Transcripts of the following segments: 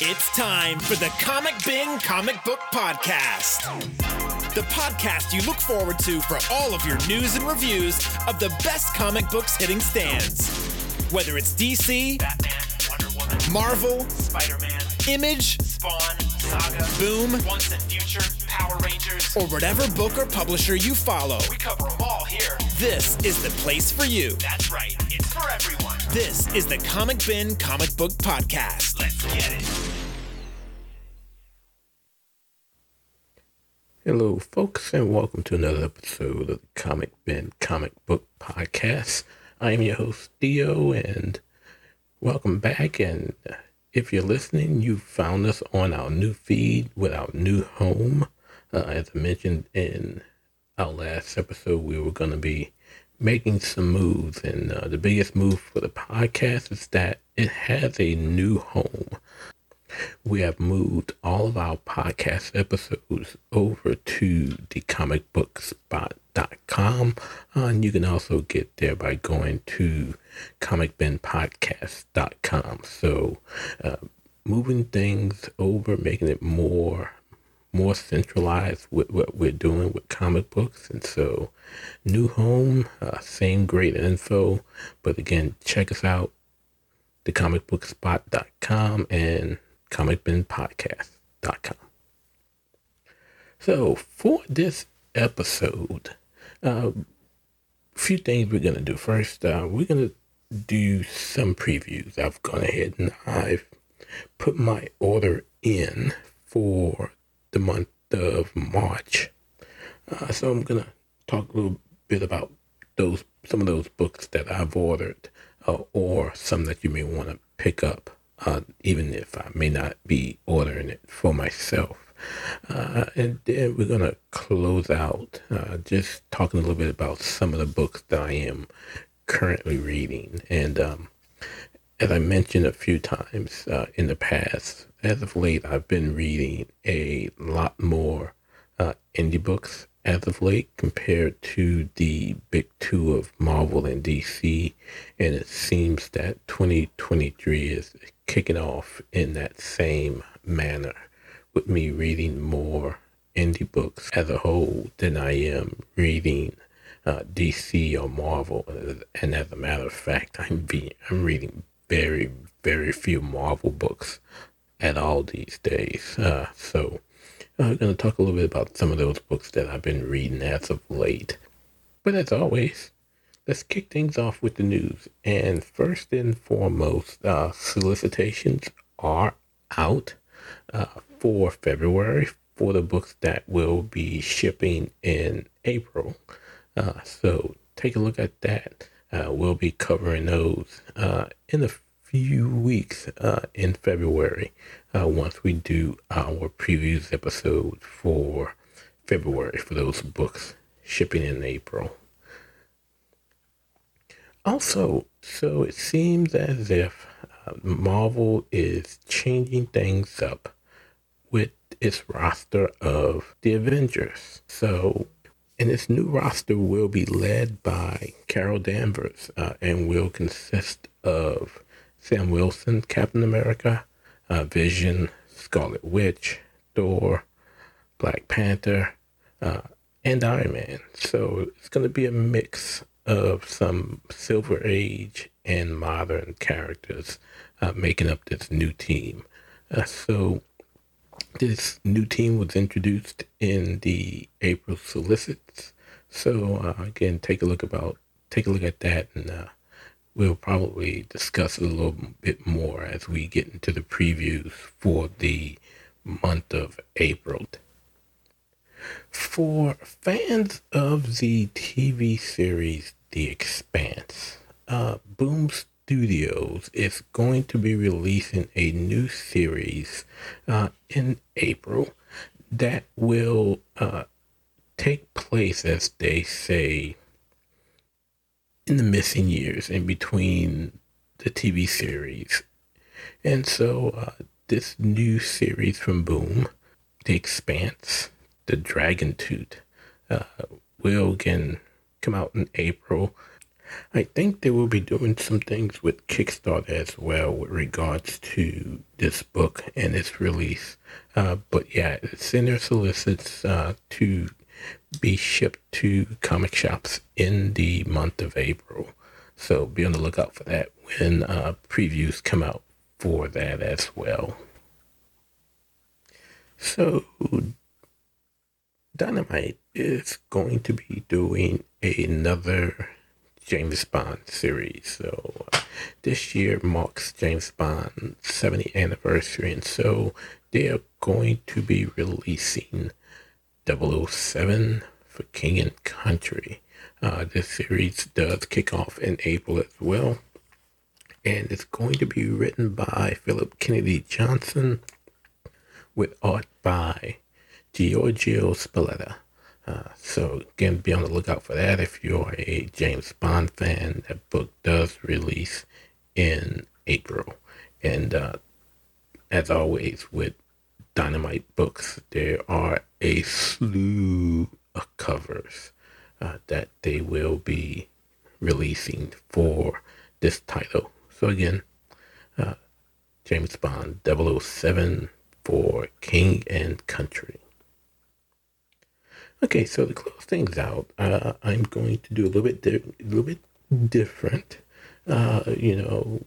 It's time for the Comic Bin Comic Book Podcast. The podcast you look forward to for all of your news and reviews of the best comic books hitting stands. Whether it's DC, Batman, Wonder Woman, Marvel, Spider-Man, Image, Spawn, Saga, Boom, Once and Future, Power Rangers. or whatever book or publisher you follow, We cover them all here. this is the place for you. That's right. It's for everyone. This is the Comic Bin Comic Book Podcast. Let's get it. Hello, folks, and welcome to another episode of the Comic Bin Comic Book Podcast. I am your host, Theo, and welcome back. And if you're listening, you found us on our new feed with our new home. Uh, as I mentioned in our last episode, we were going to be making some moves, and uh, the biggest move for the podcast is that it has a new home we have moved all of our podcast episodes over to the comicbookspot.com. Uh, and you can also get there by going to comicbinpodcast.com. So, uh, moving things over, making it more more centralized with what we're doing with comic books. And so, new home, uh, same great info. But again, check us out, thecomicbookspot.com and comicbinpodcast.com. So for this episode, a uh, few things we're going to do. First, uh, we're going to do some previews. I've gone ahead and I've put my order in for the month of March. Uh, so I'm going to talk a little bit about those some of those books that I've ordered uh, or some that you may want to pick up uh, even if I may not be ordering it for myself. Uh, and then we're going to close out uh, just talking a little bit about some of the books that I am currently reading. And um, as I mentioned a few times uh, in the past, as of late, I've been reading a lot more uh, indie books as of late compared to the big two of Marvel and DC. And it seems that 2023 is kicking off in that same manner with me reading more indie books as a whole than I am reading uh, DC or Marvel. And as a matter of fact, I'm, be, I'm reading very, very few Marvel books at all these days. Uh, so I'm going to talk a little bit about some of those books that I've been reading as of late. But as always, let's kick things off with the news. And first and foremost, uh, solicitations are out uh, for February for the books that will be shipping in April. Uh, so take a look at that. Uh, we'll be covering those uh, in a few weeks uh, in February once we do our previews episode for February for those books shipping in April. Also, so it seems as if uh, Marvel is changing things up with its roster of the Avengers. So, and this new roster will be led by Carol Danvers uh, and will consist of Sam Wilson, Captain America, uh, Vision, Scarlet Witch, Thor, Black Panther, uh, and Iron Man. So it's going to be a mix of some Silver Age and modern characters uh, making up this new team. Uh, so this new team was introduced in the April solicits. So uh, again, take a look about take a look at that, and uh, we'll probably discuss a little bit more as we get into the previews for the month of April. For fans of the TV series The Expanse, uh, Boom Studios is going to be releasing a new series uh, in April that will uh, take place, as they say, in the missing years in between the TV series. And so uh, this new series from Boom, The Expanse, The Dragon Tooth, uh, will again come out in April. I think they will be doing some things with Kickstarter as well with regards to this book and its release. Uh, but yeah, it's in their solicits uh, to be shipped to comic shops in the month of April. So be on the lookout for that when uh, previews come out for that as well. So Dynamite is going to be doing another James Bond series. So uh, this year marks James Bond's 70th anniversary, and so they are going to be releasing 007 for King and Country. Uh, this series does kick off in April as well, and it's going to be written by Philip Kennedy Johnson with art by Giorgio Spalletta. Uh, so again, be on the lookout for that. If you're a James Bond fan, that book does release in April. And uh, as always with Dynamite books, there are a slew of covers uh, that they will be releasing for this title. So again, uh, James Bond 007 for King and Country. Okay, so to close things out, uh, I'm going to do a little bit, di- a little bit different. Uh, you know,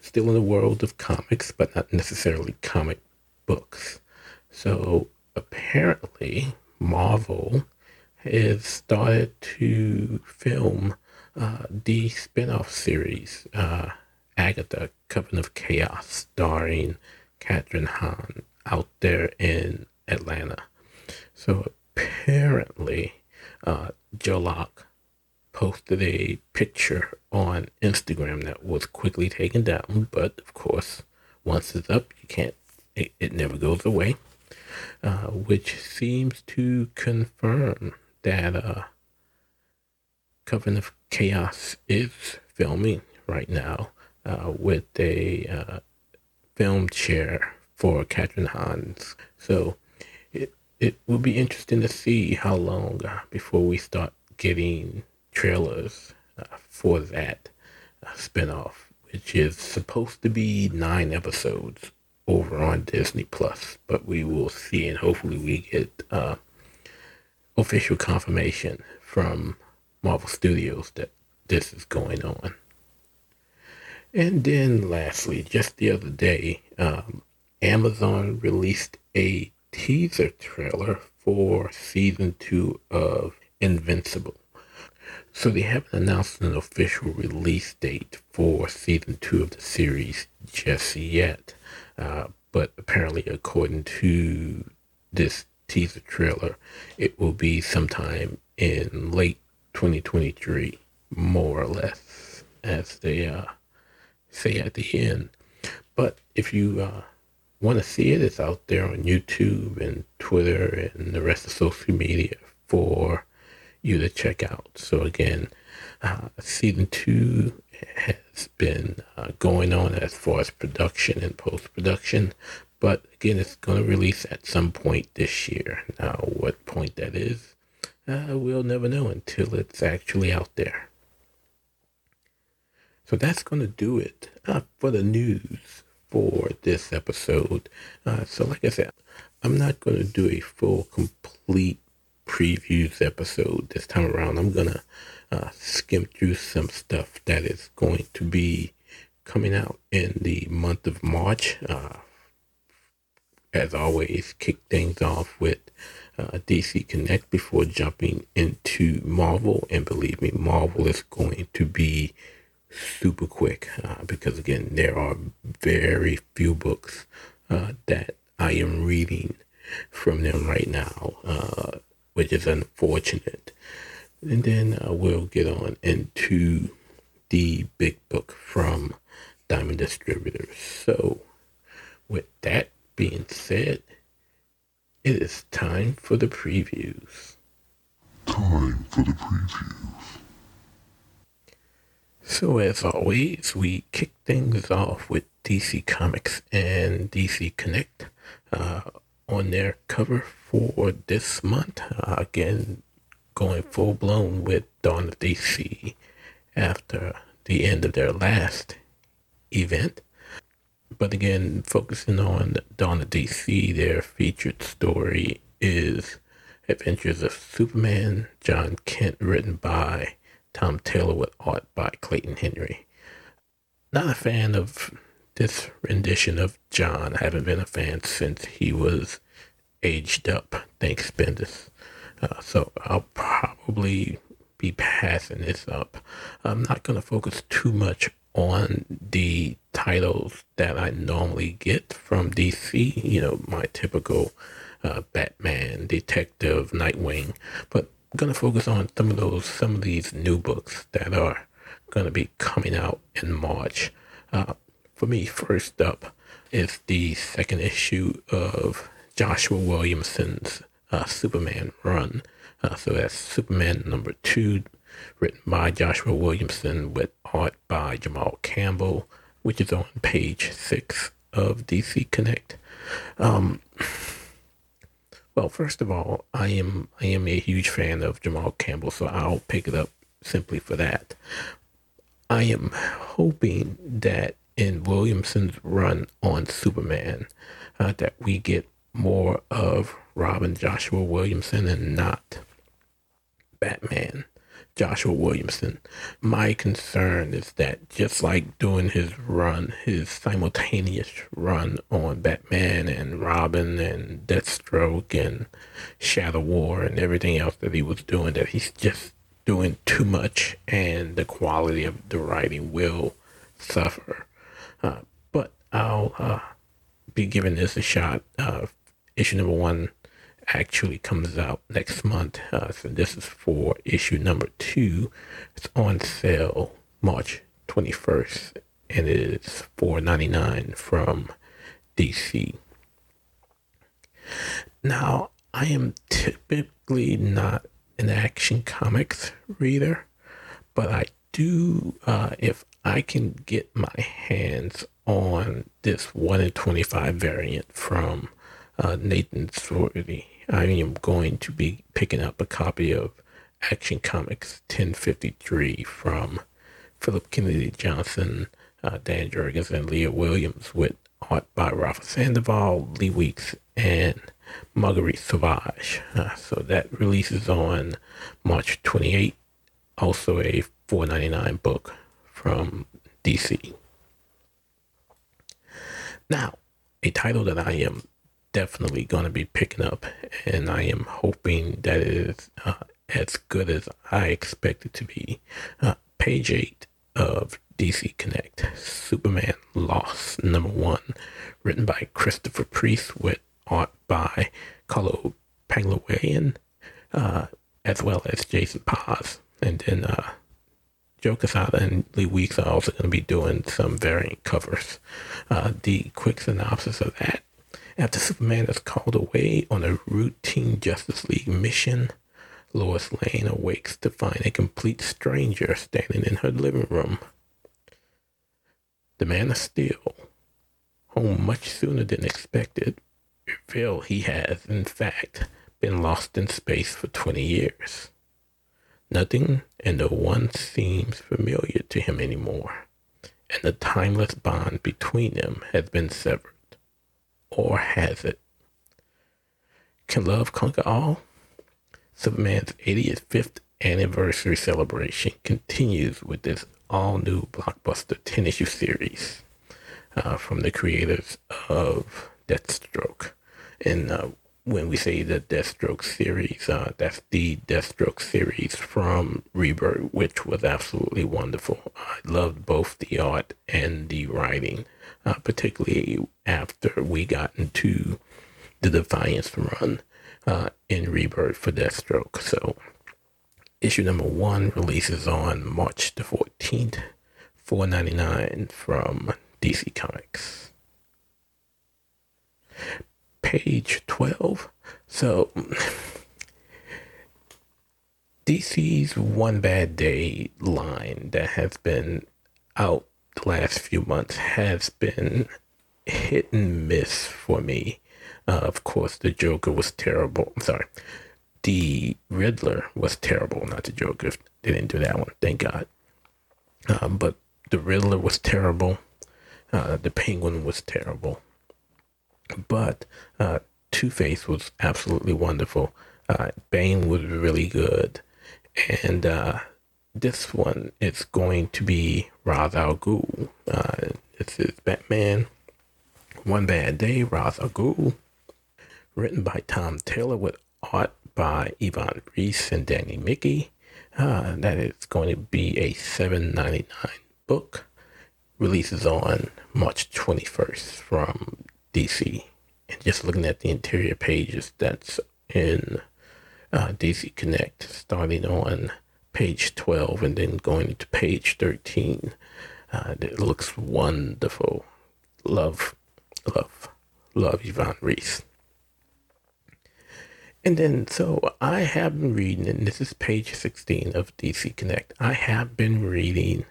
still in the world of comics, but not necessarily comic books. So apparently, Marvel has started to film uh, the spin-off series, uh, Agatha, Coven of Chaos, starring Kathryn Hahn out there in Atlanta. So apparently uh, Joe Locke posted a picture on Instagram that was quickly taken down, but of course, once it's up, you can't, it, it never goes away, uh, which seems to confirm that uh, Coven of Chaos is filming right now uh, with a uh, film chair for Kathryn Hahn's. So it will be interesting to see how long uh, before we start getting trailers uh, for that uh, spinoff, which is supposed to be nine episodes over on Disney Plus. But we will see, and hopefully, we get uh, official confirmation from Marvel Studios that this is going on. And then, lastly, just the other day, um, Amazon released a teaser trailer for season two of Invincible. So they haven't announced an official release date for season two of the series just yet. Uh, but apparently, according to this teaser trailer, it will be sometime in late 2023, more or less, as they uh, say at the end. But if you uh, want to see it, it's out there on YouTube and Twitter and the rest of social media for you to check out. So again, uh, season two has been uh, going on as far as production and post production, but again, it's going to release at some point this year. Now, what point that is, uh, we'll never know until it's actually out there. So that's going to do it uh, for the news for this episode. Uh, so, like I said, I'm not going to do a full, complete previews episode this time around. I'm going to uh, skim through some stuff that is going to be coming out in the month of March. Uh, as always, kick things off with uh, DC Connect before jumping into Marvel. And believe me, Marvel is going to be super quick uh, because again there are very few books uh, that I am reading from them right now, uh, which is unfortunate. And then uh, we'll get on into the big book from Diamond Distributors. So, with that being said, it is time for the previews. Time for the previews. So, as always, we kick things off with DC Comics and DC Connect uh, on their cover for this month. Uh, again, going full blown with Dawn of DC after the end of their last event. But again, focusing on Dawn of DC, their featured story is Adventures of Superman, Jon Kent, written by Tom Taylor with art by Clayton Henry. Not a fan of this rendition of Jon. I haven't been a fan since he was aged up. Thanks, Bendis. Uh, so I'll probably be passing this up. I'm not going to focus too much on the titles that I normally get from DC, you know, my typical uh, Batman, Detective, Nightwing, but going to focus on some of those, some of these new books that are going to be coming out in March. Uh, for me, first up is the second issue of Joshua Williamson's uh, Superman run. Uh, so that's Superman number two, written by Joshua Williamson with art by Jamal Campbell, which is on page six of DC Connect. Um, well, first of all, I am I am a huge fan of Jamal Campbell, so I'll pick it up simply for that. I am hoping that in Williamson's run on Superman, uh, that we get more of Robin Joshua Williamson and not Batman Joshua Williamson. My concern is that just like doing his run, his simultaneous run on Batman and Robin and Deathstroke and Shadow War and everything else that he was doing, that he's just doing too much and the quality of the writing will suffer. Uh, but I'll uh, be giving this a shot. Uh, issue number one actually comes out next month. Uh, so this is for issue number two. It's on sale March 21st and it is $4.99 from DC. Now, I am typically not an action comics reader, but I do, uh, if I can get my hands on this 1 in 25 variant from uh, Nathan Szerdy, I am going to be picking up a copy of Action Comics 1053 from Philip Kennedy Johnson, uh, Dan Jurgens, and Leah Williams with art by Rafa Sandoval, Lee Weeks, and Marguerite Sauvage. Uh, so that releases on March 28. Also a 4.99 book from DC. Now, a title that I am definitely going to be picking up, and I am hoping that it is uh, as good as I expect it to be. Uh, page 8 of DC Connect, Superman Lost, number one, written by Christopher Priest with art by Carlo Pagulayan, uh, as well as Jason Paz. And then uh, Joe Quesada and Lee Weeks are also going to be doing some variant covers. Uh, the quick synopsis of that after Superman is called away on a routine Justice League mission, Lois Lane awakes to find a complete stranger standing in her living room. The Man of Steel, home much sooner than expected, reveal he has, in fact, been lost in space for 20 years. Nothing and no one seems familiar to him anymore, and the timeless bond between them has been severed or has it? Can love conquer all? Superman's 85th anniversary celebration continues with this all new blockbuster 10 issue series uh, from the creators of Deathstroke. And uh, when we say the Deathstroke series, uh, that's the Deathstroke series from Rebirth, which was absolutely wonderful. I loved both the art and the writing uh, particularly after we got into the Defiance run uh, in Rebirth for Deathstroke. So, issue number one releases on March the 14th, 4.99 from DC Comics. Page 12. So, DC's One Bad Day line that has been out the last few months has been hit and miss for me. Uh, of course, the Joker was terrible. I'm sorry. The Riddler was terrible, not the Joker. They didn't do that one, thank God. Uh, but the Riddler was terrible. Uh, the Penguin was terrible. But uh, Two Face was absolutely wonderful. Uh, Bane was really good. And uh, this one is going to be Ra's al Ghul. Uh, this is Batman. One Bad Day, Ra's al Ghul. Written by Tom Taylor with art by Ivan Reis and Danny Miki. Uh, that is going to be a seven ninety nine book. Releases on March 21st from DC. And just looking at the interior pages, that's in uh, DC Connect, starting on page 12 and then going to page 13. Uh, it looks wonderful. Love, love, love Ivan Reis. And then, so I have been reading, and this is page 16 of DC Connect. I have been reading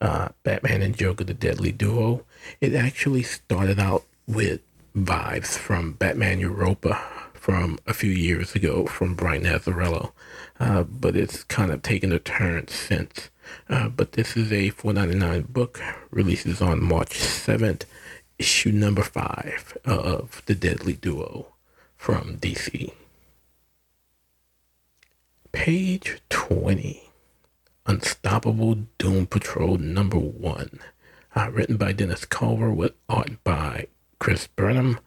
uh, Batman and Joker, the Deadly Duo. It actually started out with vibes from Batman Europa from a few years ago from Brian Azzarello, uh, but it's kind of taken a turn since. Uh, but this is a 4.99 book, releases on March 7th, issue number five of the Deadly Duo from DC. Page 20. Unstoppable Doom Patrol number one. Uh, written by Dennis Culver with art by Chris Burnham.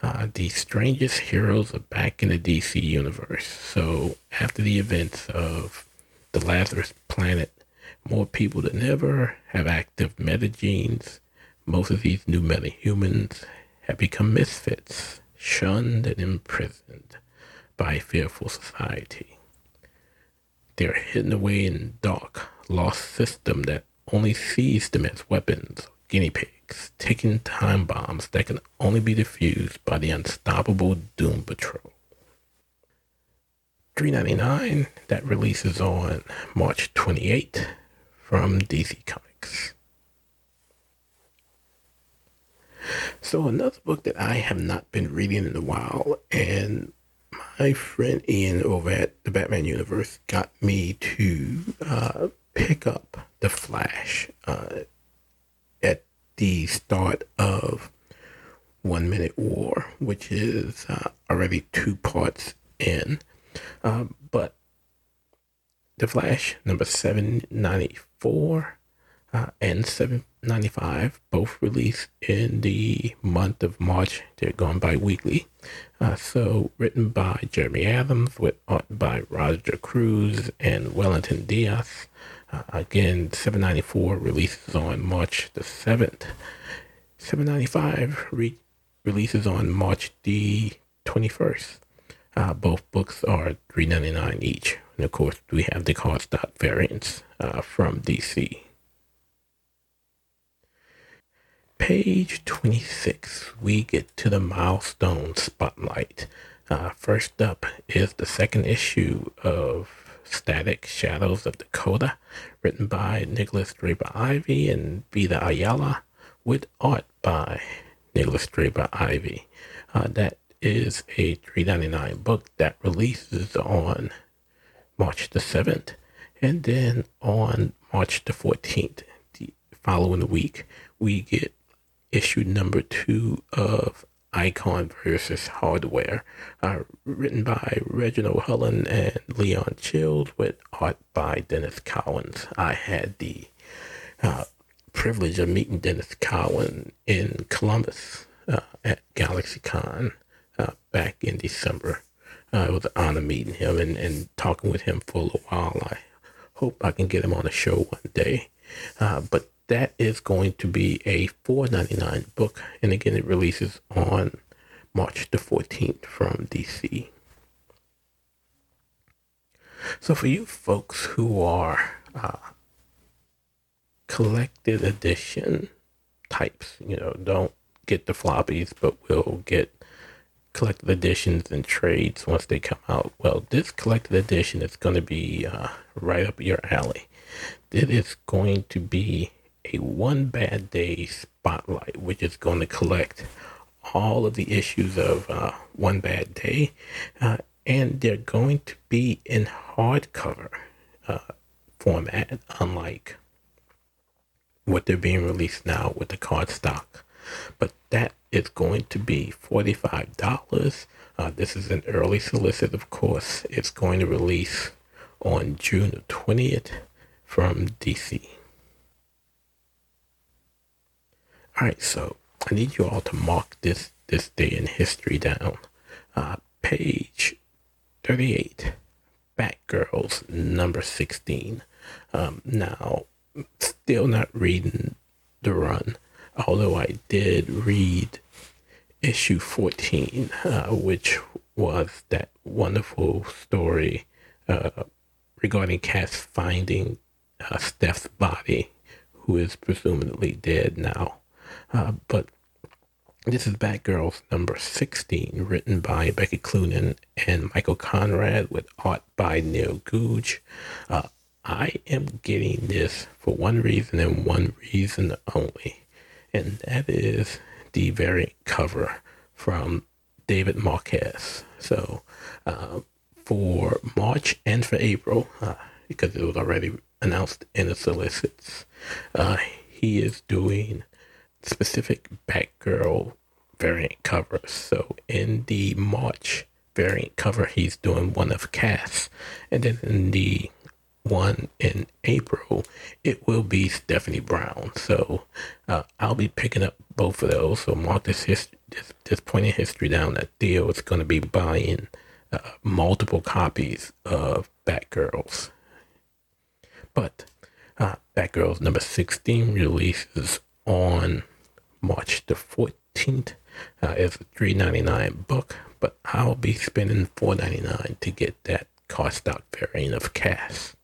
Uh, the strangest heroes are back in the DC universe. So after the events of the Lazarus Planet, more people than ever have active metagenes. Most of these new metahumans have become misfits, shunned and imprisoned by fearful society. They're hidden away in dark, lost system that only sees them as weapons, guinea pigs, ticking time bombs that can only be defused by the unstoppable Doom Patrol. 399 that releases on March 28th from DC Comics. So another book that I have not been reading in a while and my friend Ian over at the Batman Universe got me to uh, pick up The Flash uh, at the start of One Minute War, which is uh, already two parts in. Uh, but The Flash, number 794 uh, and 795, both released in the month of March. They're gone bi weekly. Uh, so, written by Jeremy Adams with art by Roger Cruz and Wellington Diaz. Uh, again, 794 releases on March the 7th. 795 re- releases on March the 21st. Uh, both books are $3.99 each. And of course, we have the cardstock variants uh, from DC. Page 26, we get to the milestone spotlight. Uh, first up is the second issue of Static Shadows of Dakota, written by Nicholas Draper Ivy and Vita Ayala, with art by Nicholas Draper Ivy. Uh, that is a $3.99 book that releases on March the 7th, and then on March the 14th, the following week, we get issue number two of Icon versus Hardware, uh, written by Reginald Hudlin and Leon Chills, with art by Denys Cowan. I had the uh, privilege of meeting Denys Cowan in Columbus uh, at GalaxyCon uh, back in December. Uh, it was an honor meeting him and, and talking with him for a while. I hope I can get him on the show one day. Uh, but that is going to be a $4.99 book. And again, it releases on March the 14th from DC. So for you folks who are uh, collected edition types, you know, don't get the floppies, but will get collected editions and trades once they come out. Well, this collected edition is going to be uh, right up your alley. It is going to be a one bad day spotlight, which is going to collect all of the issues of uh, One Bad Day, uh, and they're going to be in hardcover uh, format, unlike what they're being released now with the card stock. But that is going to be $45. Uh, this is an early solicit, of course. It's going to release on June 20th from DC. All right, so I need you all to mark this this day in history down. Uh, page 38, Batgirls number 16. Um, now, still not reading the run, although I did read issue 14, uh, which was that wonderful story uh, regarding Cass finding uh, Steph's body, who is presumably dead now. Uh, but this is Batgirls number 16, written by Becky Cloonan and Michael Conrad, with art by Neil Googe. Uh, I am getting this for one reason and one reason only, and that is the variant cover from David Marquez. So, uh, for March and for April, uh, because it was already announced in the solicits, uh, he is doing specific Batgirl variant covers. So in the March variant cover, he's doing one of Cass, and then in the one in April, it will be Stephanie Brown. So uh, I'll be picking up both of those. So mark this hist- this, this point in history down that Theo is going to be buying uh, multiple copies of Batgirls. But uh, Batgirls number 16 releases on March the 14th. Uh, it's a $3.99 book, but I'll be spending $4.99 to get that cost out variant of Cass.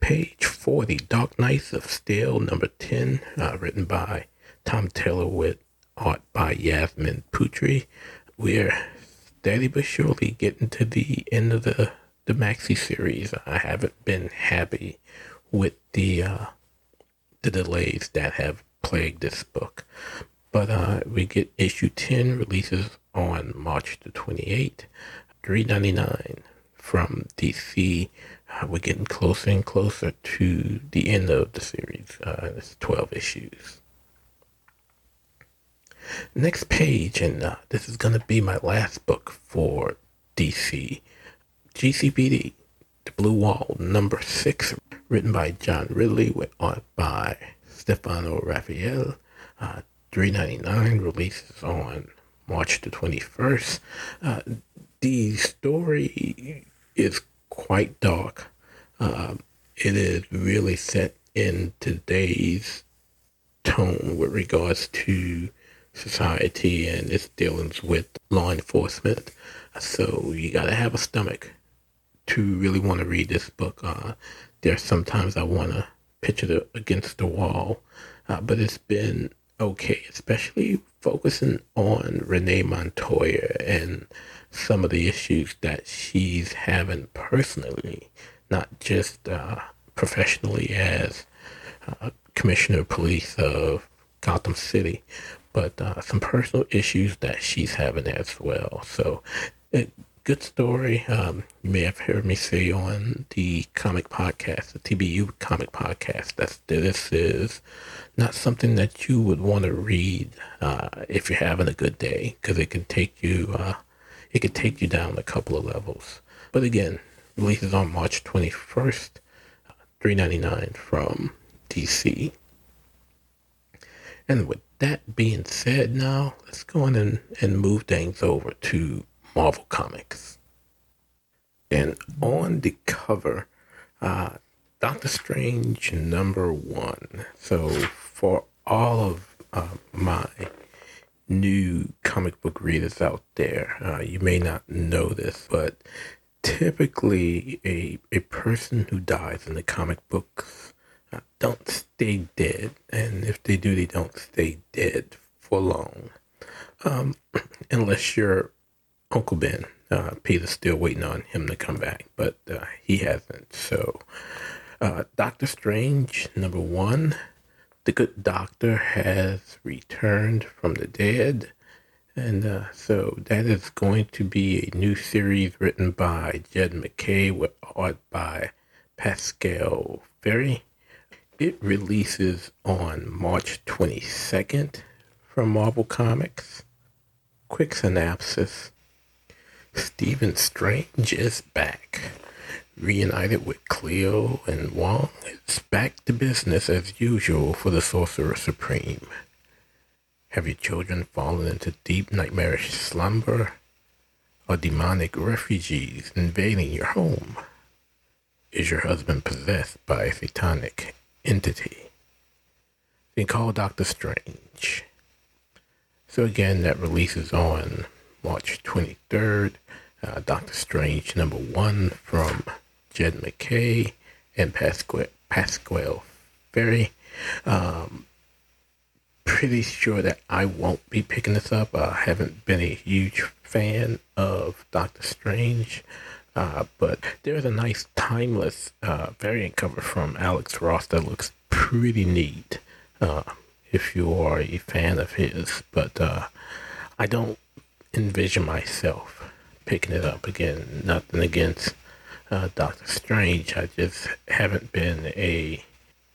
Page 40, Dark Knights of Steel, number 10, uh, written by Tom Taylor with art by Yasmine Putri. We're steady but surely getting to the end of the, the Maxi series. I haven't been happy with the uh, the delays that have plagued this book. But uh, we get issue 10 releases on March the 28th, 399 from DC. Uh, we're getting closer and closer to the end of the series. Uh, it's 12 issues. Next page, and uh, this is going to be my last book for DC. GCPD, The Blue Wall, number 6, written by John Ridley with art by Stefano Raffaele. Uh, 399 releases on March the 21st. Uh, the story is quite dark. Um, it is really set in today's tone with regards to society and its dealings with law enforcement. So you got to have a stomach to really want to read this book. Uh, there's sometimes I want to pitch it against the wall, uh, but it's been okay, especially focusing on Renee Montoya and some of the issues that she's having personally, not just uh, professionally as uh, Commissioner of Police of Gotham City, but uh, some personal issues that she's having as well. So, it, good story. Um, you may have heard me say on the comic podcast, the TBU comic podcast, that this is not something that you would want to read uh, if you're having a good day, because it can take you, uh, it can take you down a couple of levels. But again, releases on March 21st, uh, 3.99 from DC. And with that being said, now let's go on and, and move things over to Marvel Comics. And on the cover, uh, Doctor Strange number one. So for all of uh, my new comic book readers out there, uh, you may not know this, but typically a a person who dies in the comic books uh, don't stay dead, and if they do, they don't stay dead for long, um, unless you're Uncle Ben. Uh, Peter's still waiting on him to come back, but uh, he hasn't. So, uh, Doctor Strange, number one, the good doctor has returned from the dead. And uh, so that is going to be a new series written by Jed MacKay with art by Pasqual Ferry. it releases on March 22nd from Marvel Comics. Quick synopsis Stephen Strange is back. Reunited with Clea and Wong, it's back to business as usual for the Sorcerer Supreme. Have your children fallen into deep nightmarish slumber? Are demonic refugees invading your home? Is your husband possessed by a satanic entity? Then call Doctor Strange. So again, that releases on March 23rd. Uh, Doctor Strange number one from Jed MacKay and Pasquale, Pasquale Ferry. Um, pretty sure that I won't be picking this up. I haven't been a huge fan of Doctor Strange, uh, but there's a nice timeless uh, variant cover from Alex Ross that looks pretty neat. Uh, if you are a fan of his, but uh, I don't envision myself picking it up again. Nothing against uh, Doctor Strange. I just haven't been a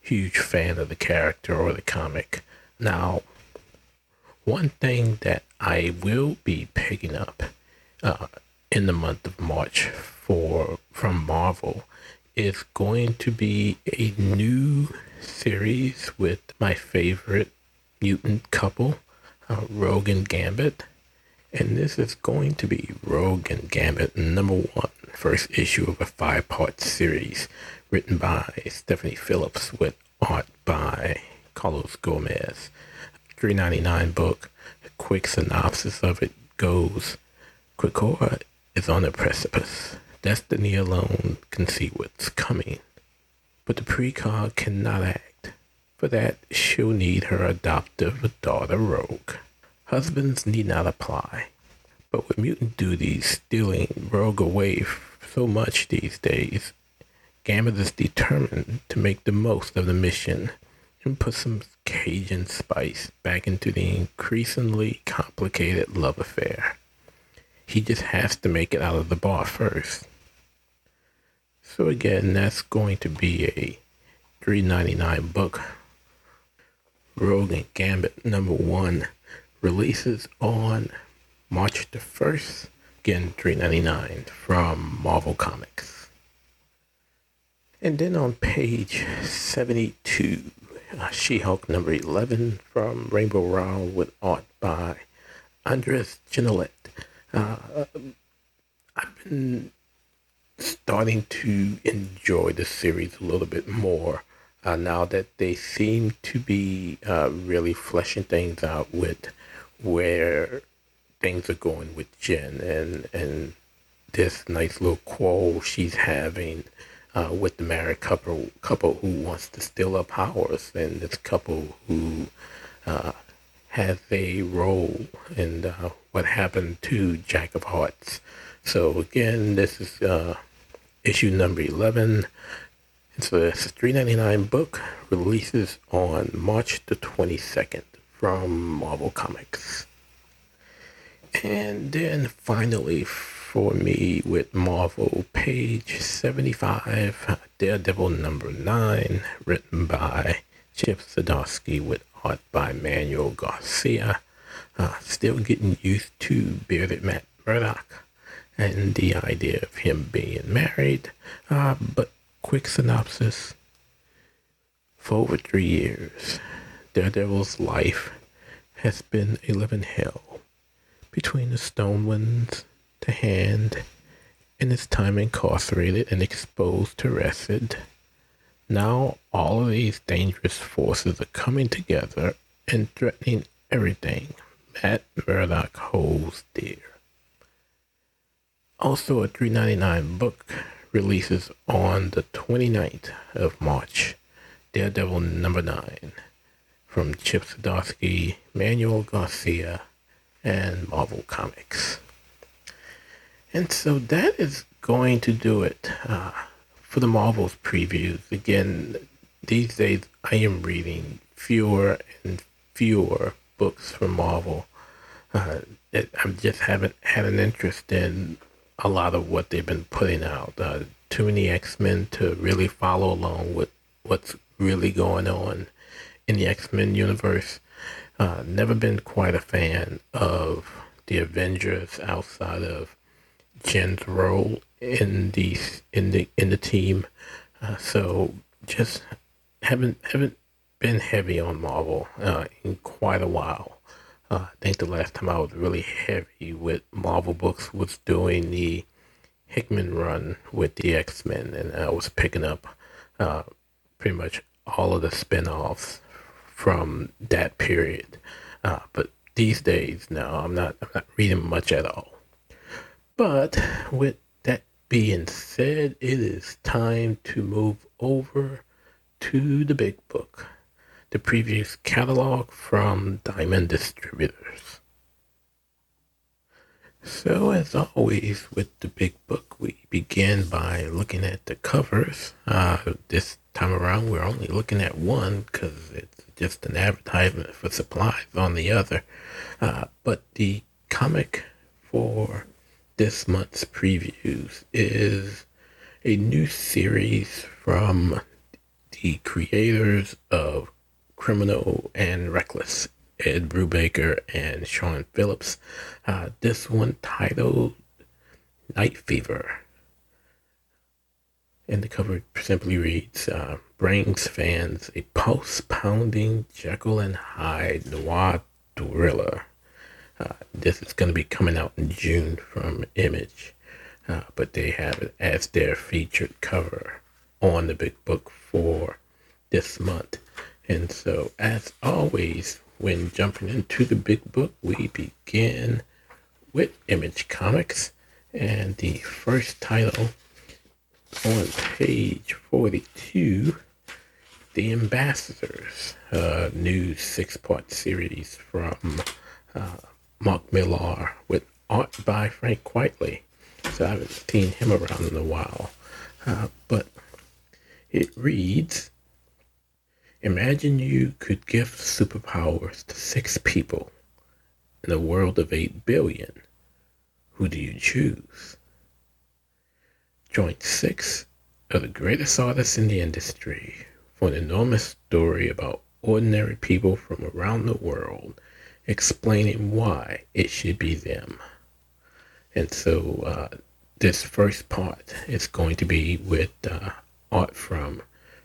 huge fan of the character or the comic. Now, one thing that I will be picking up uh, in the month of March for from Marvel is going to be a new series with my favorite mutant couple, uh, Rogue and Gambit. And this is going to be Rogue and Gambit number one, first issue of a five part series written by Stephanie Phillips with art by Carlos Gomez. 399 book. A quick synopsis of it goes Krakoa is on a precipice. Destiny alone can see what's coming. But the precog cannot act. For that, she'll need her adoptive daughter Rogue. Husbands need not apply. But with mutant duties stealing Rogue away so much these days, Gambit is determined to make the most of the mission and put some Cajun spice back into the increasingly complicated love affair. He just has to make it out of the bar first. So again, that's going to be a 3.99 book. Rogue and Gambit number one releases on March the 1st. Again, 3.99 from Marvel Comics. And then on page 72, uh, She-Hulk number 11 from Rainbow Rowell with art by Andres Genolet. Uh, I've been starting to enjoy the series a little bit more uh, now that they seem to be uh, really fleshing things out with where things are going with Jen and and this nice little quarrel she's having uh, with the married couple couple who wants to steal her powers and this couple who uh, has a role in uh, what happened to Jack of Hearts. So again, this is uh, issue number eleven. It's a three ninety nine book. Releases on March the twenty second from Marvel Comics. And then finally for me with Marvel, page 75, Daredevil number 9, written by Chip Zdarsky with art by Manuel Garcia. Uh, still getting used to bearded Matt Murdock and the idea of him being married. Uh, but quick synopsis. For over three years, Daredevil's life has been a living hell between the stone winds to hand and his time incarcerated and exposed to Resid. Now all of these dangerous forces are coming together and threatening everything Matt Murdock holds dear. Also, a 399 book releases on the 29th of March. Daredevil number 9 from Chip Zdarsky, Manuel Garcia, and Marvel Comics. And so that is going to do it uh, for the Marvels previews. Again, these days I am reading fewer and fewer books from Marvel. Uh, it, I just haven't had an interest in a lot of what they've been putting out. Uh, too many X Men to really follow along with what's really going on in the X Men universe. Uh, never been quite a fan of the Avengers outside of Jen's role in the in the in the team. Uh, so just haven't haven't been heavy on Marvel uh, in quite a while. Uh, I think the last time I was really heavy with Marvel books was doing the Hickman run with the X Men, and I was picking up uh, pretty much all of the spin offs from that period. Uh, but these days, no, I'm not. I'm not reading much at all. But with that being said, it is time to move over to the big book, the Previews catalog from Diamond Distributors. So, as always, with the big book, we begin by looking at the covers. Uh, this time around, we're only looking at one because it's just an advertisement for supplies on the other. Uh, but the comic for this month's previews is a new series from the creators of Criminal and Reckless Ed Brubaker and Sean Phillips. Uh, this one titled Night Fever. And the cover simply reads uh, Brings fans a pulse pounding Jekyll and Hyde noir thriller. Uh, this is going to be coming out in June from Image, uh, but they have it as their featured cover on the big book for this month. And so, as always, when jumping into the big book, we begin with Image Comics. And the first title on page 42 The Ambassadors, a new six part series from uh, Mark Millar with art by Frank Quitely. So I haven't seen him around in a while. Uh, but it reads Imagine you could give superpowers to six people in a world of 8 billion. Who do you choose? Join six of the greatest artists in the industry for an enormous story about ordinary people from around the world explaining why it should be them. And so uh, this first part is going to be with uh, art from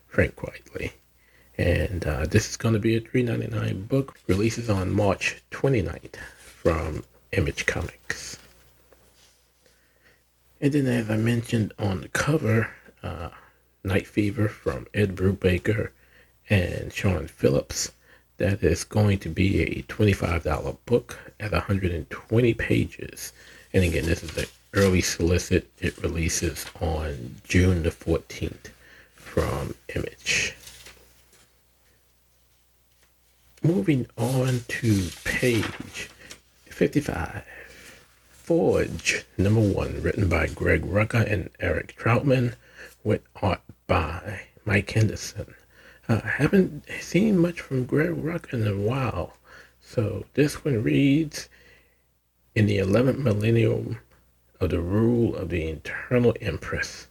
Frank Quitely. And uh, this is going to be a $3.99 book. Releases on March 29th from Image Comics. And then, as I mentioned on the cover, uh, Night Fever from Ed Brubaker and Sean Phillips. That is going to be a $25 book at 120 pages. And again, this is an early solicit. It releases on June the 14th from Image. Moving on to page 55. Forge, number one, written by Greg Rucka and Eric Troutman, with art by Mike Henderson. Uh, I haven't seen much from Greg Rucka in a while, so this one reads In the 11th millennium of the rule of the Eternal Empress,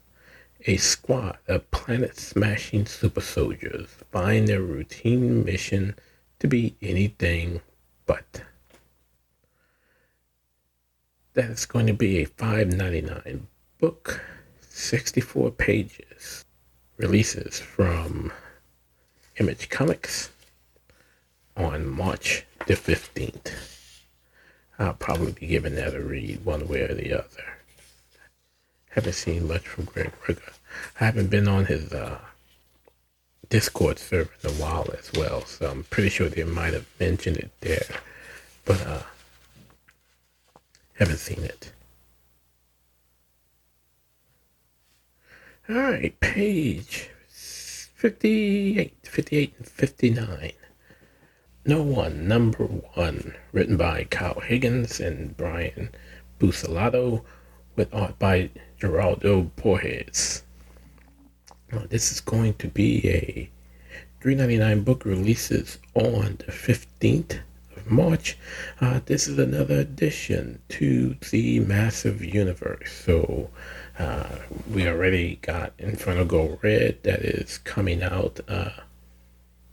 a squad of planet smashing super soldiers find their routine mission to be anything but. That is going to be a $5.99 book, 64 pages. Releases from Image Comics on March the 15th. I'll probably be giving that a read one way or the other. Haven't seen much from Greg Rucka. I haven't been on his uh, Discord server in a while as well, so I'm pretty sure they might have mentioned it there, but uh, haven't seen it. All right, page 58, 58 and 59. No One, number one, written by Kyle Higgins and Brian Buccellato, with art by Geraldo Borges. Uh, this is going to be a 3.99 book releases on the 15th of March, uh, this is another addition to the massive universe. So uh, we already got Inferno Girl Red that is coming out uh,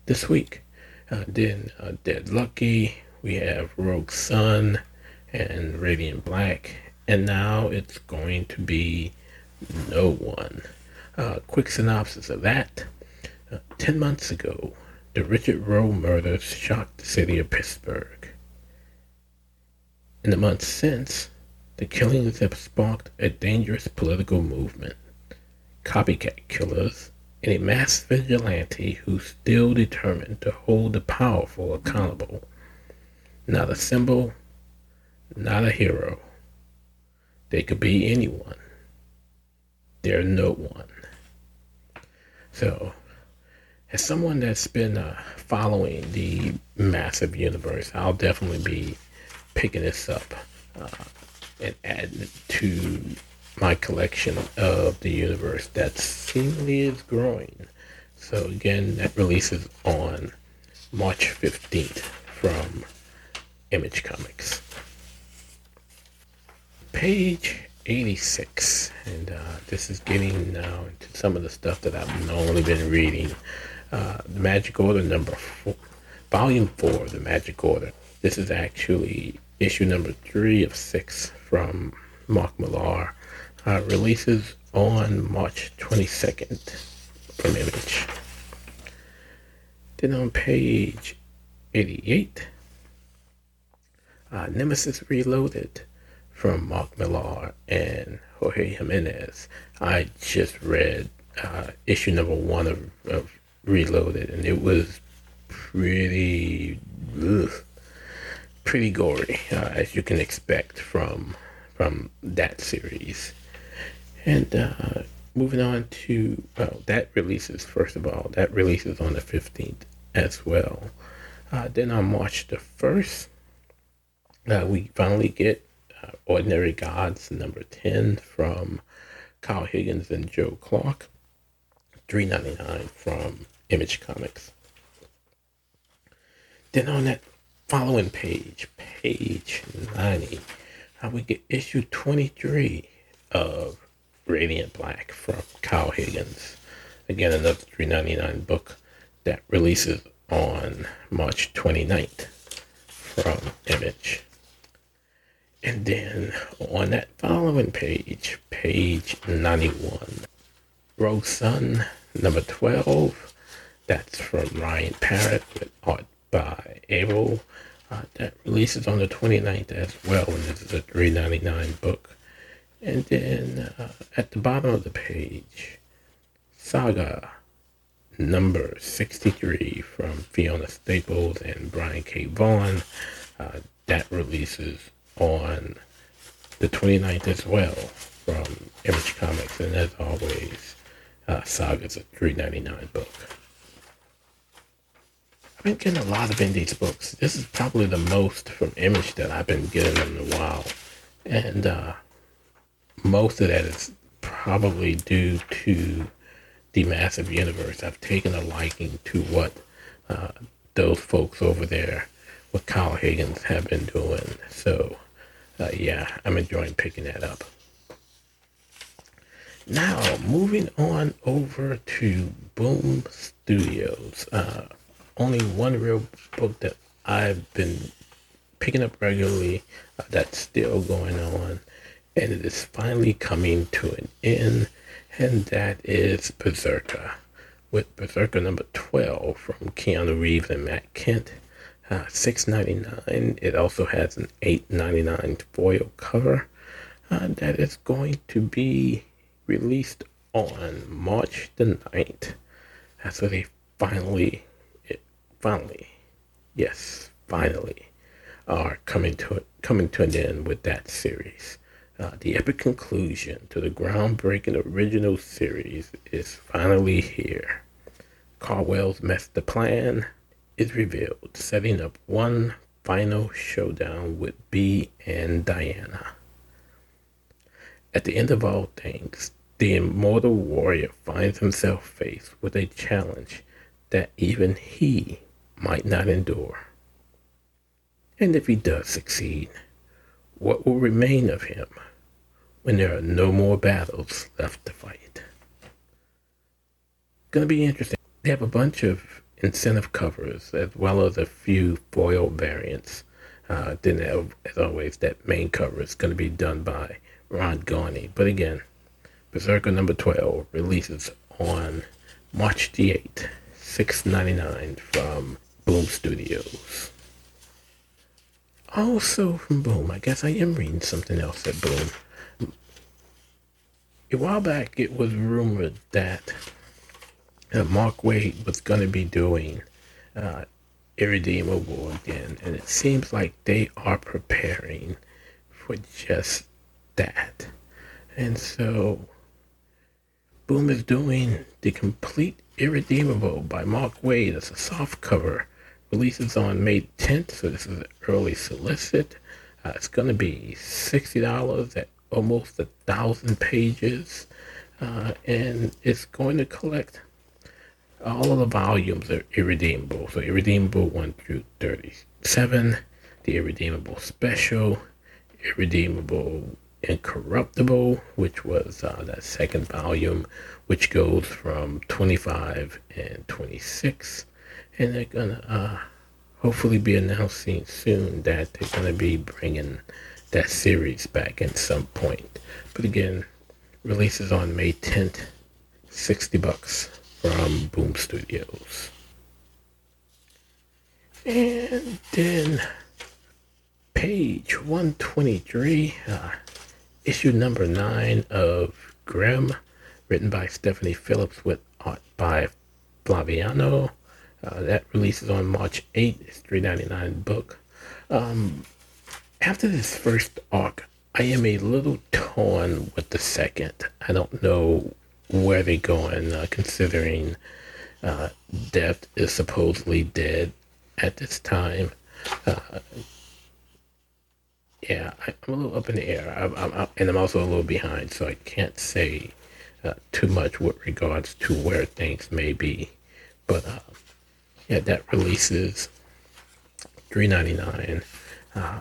this week. Uh, then uh, Dead Lucky, we have Rogue Sun and Radiant Black, and now it's going to be No One. Uh, quick synopsis of that. Uh, ten months ago, the Richard Roe murders shocked the city of Pittsburgh. In the months since, the killings have sparked a dangerous political movement. Copycat killers and a mass vigilante who's still determined to hold the powerful accountable. Not a symbol, not a hero. They could be anyone. They're no one. So, as someone that's been uh, following the massive universe, I'll definitely be picking this up uh, and adding it to my collection of the universe that seemingly is growing. So again, that releases on March 15th from Image Comics. Page 86, and uh, this is getting now into some of the stuff that I've normally been reading. Uh, the Magic Order number four, volume four, the Magic Order. This is actually issue number three of six from Mark Millar uh, releases on March 22nd from Image. Then on page 88, uh, Nemesis Reloaded from Mark Millar and Jorge Jimenez. I just read uh, issue number one of, of Reloaded, and it was pretty, ugh, pretty gory, uh, as you can expect from from that series. And uh, moving on to well, that releases first of all that releases on the fifteenth as well. Uh, then on March the first, uh, we finally get uh, Ordinary Gods number ten from Kyle Higgins and Joe Clark. Three ninety nine from Image Comics. Then on that following page, page ninety, uh, we get issue twenty three of Radiant Black from Kyle Higgins. Again, another three ninety nine book that releases on March 29th from Image. And then on that following page, page 91, Rogue Sun, number 12, that's from Ryan Parrott with art by Abel. Uh, that releases on the 29th as well, and this is a 3.99 book. And then uh, at the bottom of the page, Saga number 63 from Fiona Staples and Brian K. Vaughan. Uh, that releases on the 29th as well from Image Comics. And as always, uh, Saga's a 3.99 book. I've been getting a lot of Indies books. This is probably the most from Image that I've been getting in a while. And uh, most of that is probably due to the massive universe. I've taken a liking to what uh, those folks over there with Kyle Higgins have been doing. So, uh, yeah, I'm enjoying picking that up. Now, moving on over to Boom Studios. Uh, only one real book that I've been picking up regularly uh, that's still going on, and it is finally coming to an end, and that is Berserker. With Berserker number 12 from Keanu Reeves and Matt Kindt. Uh, six ninety nine. It also has an eight ninety nine foil cover uh, that is going to be released on March the 9th. That's where they finally, finally, yes, finally, are coming to coming to an end with that series. Uh, the epic conclusion to the groundbreaking original series is finally here. Carwell's master plan is revealed, setting up one final showdown with B and Diana. At the end of all things, the immortal warrior finds himself faced with a challenge that even he might not endure. And if he does succeed, what will remain of him when there are no more battles left to fight? Gonna be interesting. They have a bunch of incentive covers as well as a few foil variants. Uh, then, as always, that main cover is going to be done by Ron Garney. But again, Berserker number 12 releases on March the 8th, 6.99 from Boom Studios. Also from Boom, I guess I am reading something else at Boom. A while back, it was rumored that uh, Mark Waid was going to be doing uh, Irredeemable again, and it seems like they are preparing for just that. And so, Boom is doing the complete Irredeemable by Mark Waid as a soft cover. Releases on May 10th, so this is an early solicit. Uh, it's going to be $60 at almost a thousand pages, uh, and it's going to collect all of the volumes are irredeemable. So irredeemable 1 through 37, the irredeemable special, irredeemable incorruptible, which was uh, that second volume, which goes from 25 and 26. And they're to uh, hopefully be announcing soon that they're to be bringing that series back at some point. But again, releases on May 10th, 60 bucks from Boom Studios. And then page 123, uh, issue number 9 of Grim, written by Stephanie Phillips with art by Flaviano. Uh, that releases on March 8th. It's 3.99 book. Um, after this first arc, I am a little torn with the second. I don't know where they're going, uh, considering uh, Death is supposedly dead at this time. Uh, yeah, I, am a little up in the air, I, I'm, I'm, and I'm also a little behind, so I can't say uh, too much with regards to where things may be. But uh, yeah, that releases 3.99, uh,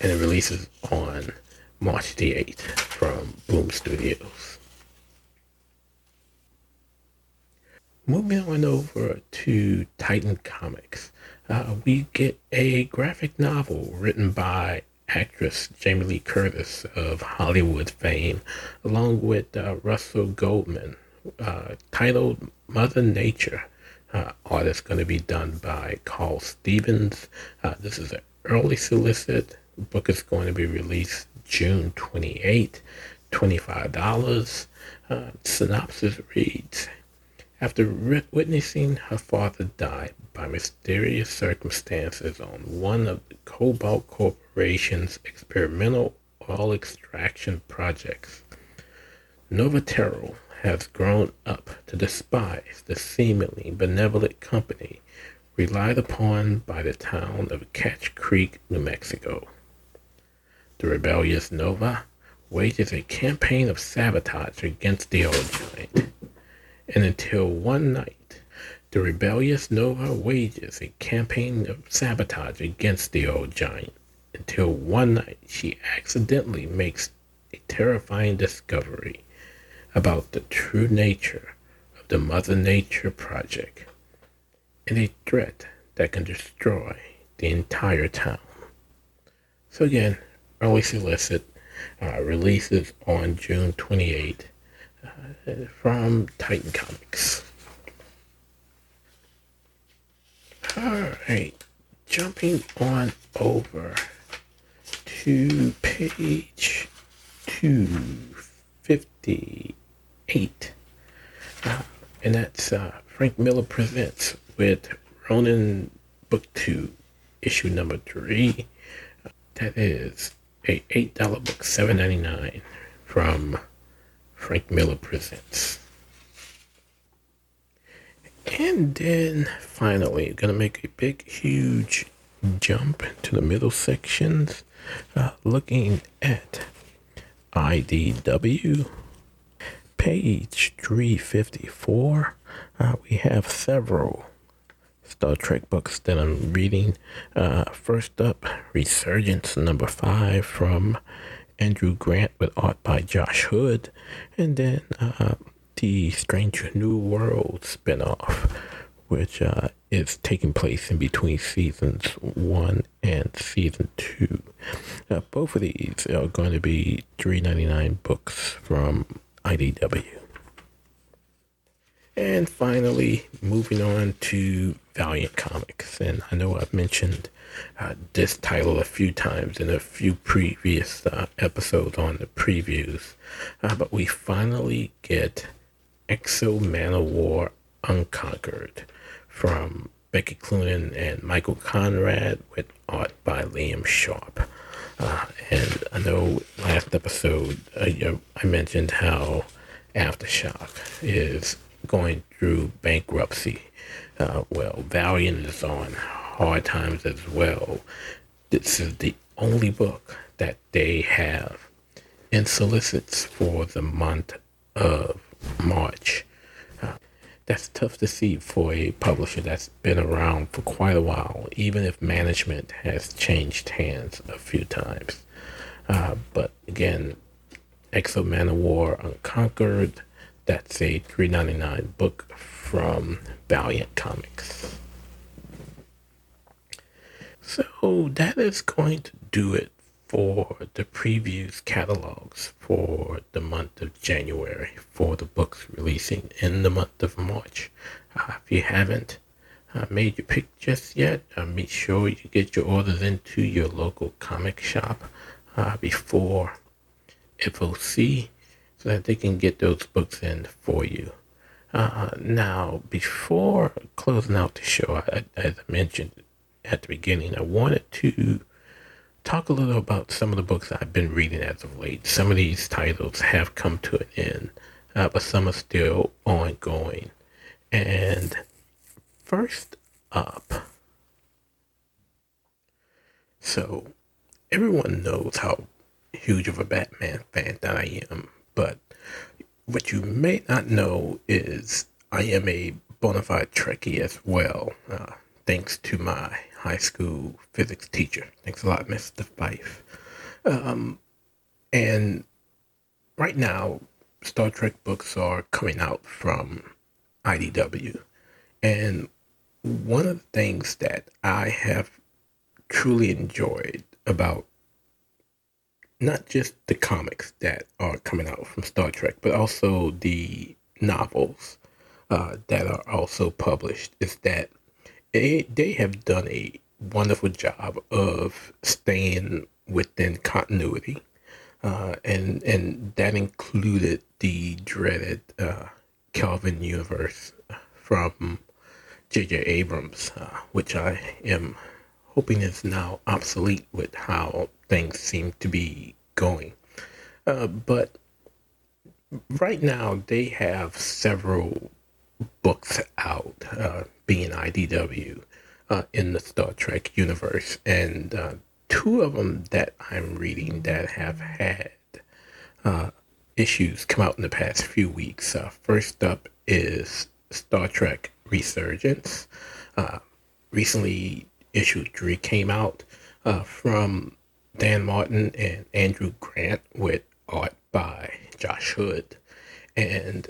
and it releases on March the 8th from Boom Studios. Moving on over to Titan Comics, uh, we get a graphic novel written by actress Jamie Lee Curtis of Hollywood fame, along with uh, Russell Goldman, uh, titled Mother Nature. Uh, art is going to be done by Karl Stevens. Uh, this is an early solicit. The book is going to be released June 28, $25. Uh, synopsis reads after witnessing her father die by mysterious circumstances on one of the Cobalt Corporation's experimental oil extraction projects, Novatero has grown up to despise the seemingly benevolent company relied upon by the town of Catch Creek, New Mexico. The rebellious Nova wages a campaign of sabotage against the old giant and until one night, the rebellious Nova wages a campaign of sabotage against the old giant. Until one night, she accidentally makes a terrifying discovery about the true nature of the Mother Nature Project and a threat that can destroy the entire town. So again, early solicit uh, releases on June 28th from Titan Comics. Alright, jumping on over to page 258. Uh, and that's uh, Frank Miller Presents with Ronin Book 2, issue number 3. that is a $8 book, $7.99 from Frank Miller Presents. And then finally, gonna make a big, huge jump to the middle sections, uh, looking at IDW, page 354. Uh, we have several Star Trek books that I'm reading. Uh, first up, Resurgence number five from Andrew Grant with art by Josh Hood. And then uh, the Strange New World spinoff, which uh, is taking place in between seasons one and season two. Uh, both of these are going to be three ninety nine books from IDW. And finally, moving on to Valiant Comics. And I know I've mentioned uh, this title a few times in a few previous uh, episodes on the previews, uh, but we finally get X-O Manowar Unconquered from Becky Cloonan and Michael Conrad with art by Liam Sharp. Uh, and I know last episode uh, I mentioned how Aftershock is going through bankruptcy. Uh, well, Valiant is on hard times as well. This is the only book that they have in solicits for the month of March. That's tough to see for a publisher that's been around for quite a while, even if management has changed hands a few times. Uh, but again, X-O Manowar Unconquered, that's a $3.99 book from Valiant Comics. So that is going to do it for the previews catalogs for the month of January for the books releasing in the month of March. Uh, if you haven't uh, made your pick just yet, uh, make sure you get your orders into your local comic shop uh, before FOC so that they can get those books in for you. Uh, now, before closing out the show, I, as I mentioned at the beginning, I wanted to talk a little about some of the books I've been reading as of late. Some of these titles have come to an end, uh, but some are still ongoing. And first up, so everyone knows how huge of a Batman fan that I am, but what you may not know is I am a bona fide Trekkie as well, uh, thanks to my high school physics teacher. Thanks a lot, Mr. Fife. Um, and right now, Star Trek books are coming out from IDW. And one of the things that I have truly enjoyed about not just the comics that are coming out from Star Trek, but also the novels uh, that are also published is that they, they have done a wonderful job of staying within continuity. Uh, and and that included the dreaded uh, Kelvin universe from J.J. Abrams, uh, which I am hoping is now obsolete with how things seem to be going. Uh, but right now they have several books out, uh, being IDW, uh, in the Star Trek universe, and uh, two of them that I'm reading that have had uh, issues come out in the past few weeks. Uh, first up is Star Trek Resurgence. Uh, recently, issue three came out from Dan Martin and Andrew Grant with art by Josh Hood. And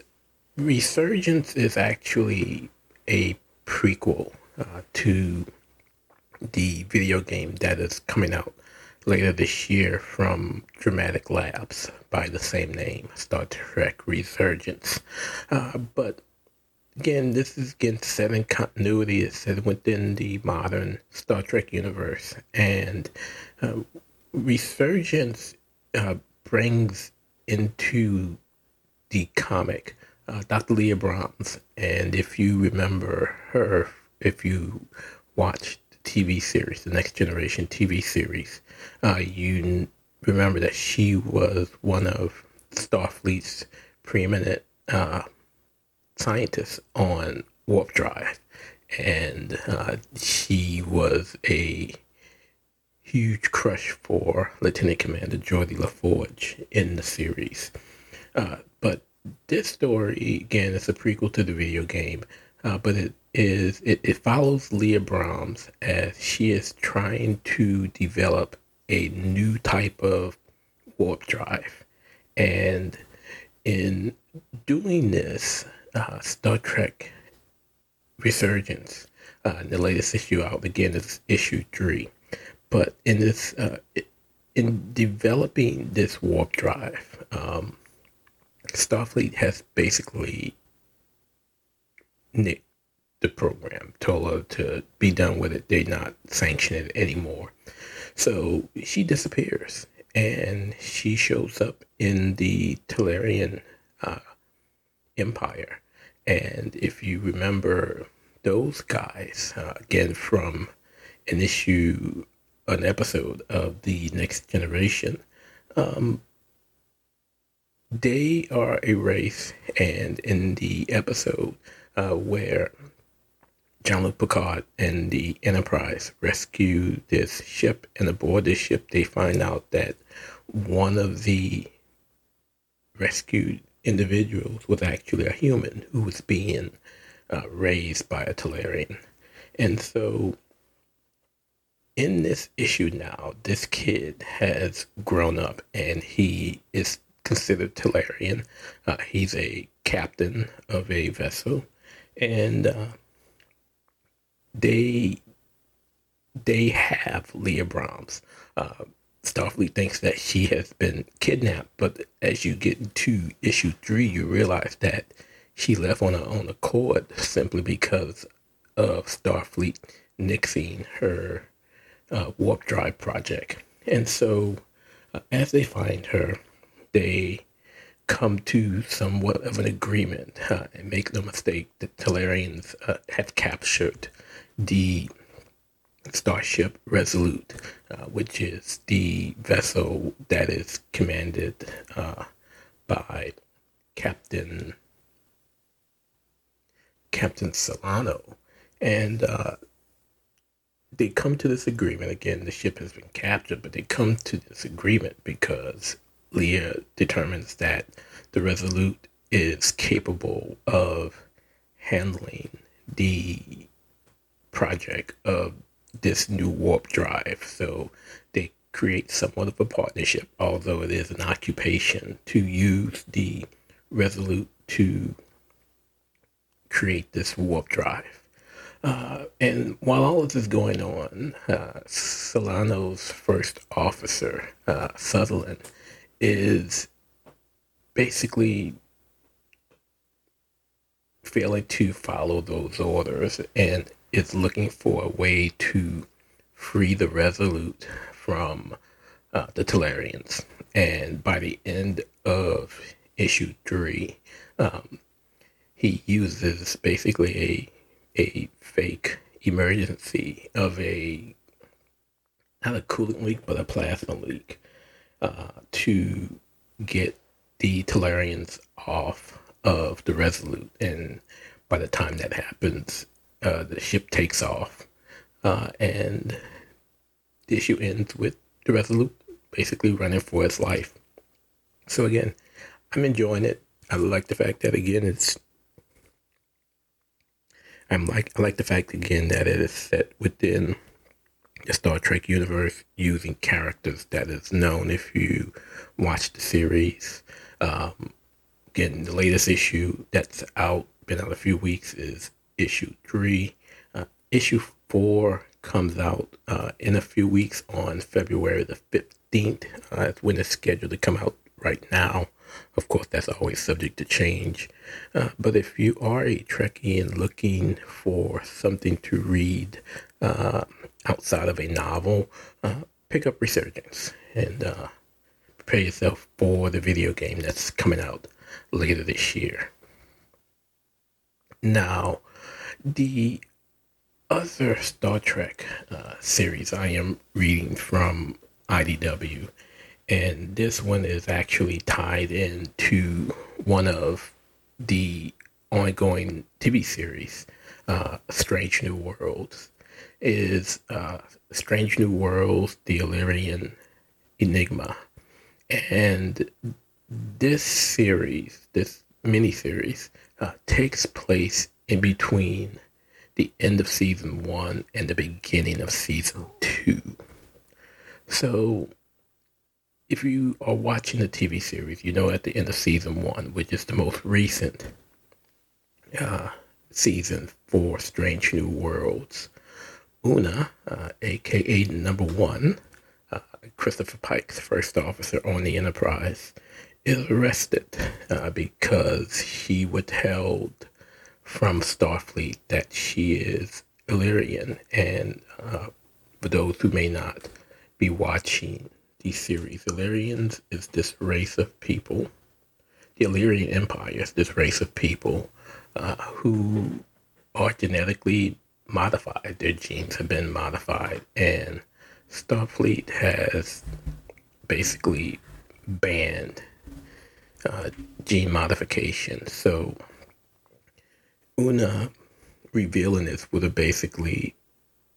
Resurgence is actually a prequel uh, to the video game that is coming out later this year from Dramatic Labs by the same name, Star Trek Resurgence. Uh, but again, this is again set in continuity. It's set within the modern Star Trek universe, and uh, Resurgence uh, brings into the comic uh, Dr. Leah Brahms, and if you remember her, if you watched the TV series, the Next Generation TV series, uh, you remember that she was one of Starfleet's preeminent uh, scientists on warp drive, and uh, she was a huge crush for Lieutenant Commander Geordi LaForge in the series. Uh, but this story, again, is a prequel to the video game. uh, but it is it, it follows Leah Brahms as she is trying to develop a new type of warp drive, and in doing this, uh, Star Trek Resurgence, uh, the latest issue out again is issue three, but in this uh, in developing this warp drive, um, Starfleet has basically nicked the program, told her to be done with it. They're not sanctioning it anymore. So she disappears and she shows up in the Talarian uh, Empire. And if you remember those guys, uh, again, from an issue, an episode of The Next Generation, um, they are a race. And in the episode uh, where Jean-Luc Picard and the Enterprise rescue this ship, and aboard this ship, they find out that one of the rescued individuals was actually a human who was being uh, raised by a Talarian. And so, in this issue now, this kid has grown up and he is considered Talarian. Uh, he's a captain of a vessel, and uh, they they have Leah Brahms. Uh, Starfleet thinks that she has been kidnapped, but as you get to issue three, you realize that she left on her own accord simply because of Starfleet nixing her uh, warp drive project. And so, uh, as they find her, they come to somewhat of an agreement. Uh, and make no mistake, the Talarians uh, have captured the Starship Resolute, uh, which is the vessel that is commanded uh, by Captain Captain Solano, and uh, they come to this agreement. Again, the ship has been captured, but they come to this agreement because Leah determines that the Resolute is capable of handling the project of this new warp drive. So they create somewhat of a partnership, although it is an occupation to use the Resolute to create this warp drive. Uh, and while all of this is going on, uh, Solano's first officer, uh, Sutherland, is basically failing to follow those orders and is looking for a way to free the Resolute from uh, the Talarians. And by the end of issue three, um, he uses basically a a fake emergency of a not a coolant leak but a plasma leak uh, to get the Talarians off of the Resolute. And by the time that happens, uh, the ship takes off, uh, and the issue ends with the Resolute basically running for its life. So again, I'm enjoying it. I like the fact that again it's. I'm like I like the fact again that it is set within the Star Trek universe using characters that is known if you watch the series. Um, again, the latest issue that's out, been out a few weeks, is issue three. Uh, issue four comes out uh, in a few weeks on February the 15th. Uh, when it's scheduled to come out right now. Of course, that's always subject to change. Uh, but if you are a Trekkie and looking for something to read uh, outside of a novel, uh, pick up Resurgence and uh, prepare yourself for the video game that's coming out later this year. Now, the other Star Trek uh, series I am reading from IDW, and this one is actually tied into one of the ongoing TV series, uh, Strange New Worlds, is uh, Strange New Worlds, The Illyrian Enigma. And this series, this mini series, uh, takes place in between the end of season one and the beginning of season two. So, if you are watching the TV series, you know at the end of season one, which is the most recent uh, season for Strange New Worlds, Una, uh, aka Number One, uh, Christopher Pike's first officer on the Enterprise, is arrested uh, because he withheld from Starfleet that she is Illyrian. And uh, for those who may not be watching the series, Illyrians is this race of people. The Illyrian Empire is this race of people uh, who are genetically modified. Their genes have been modified, and Starfleet has basically banned uh, gene modification. So Una revealing this would have basically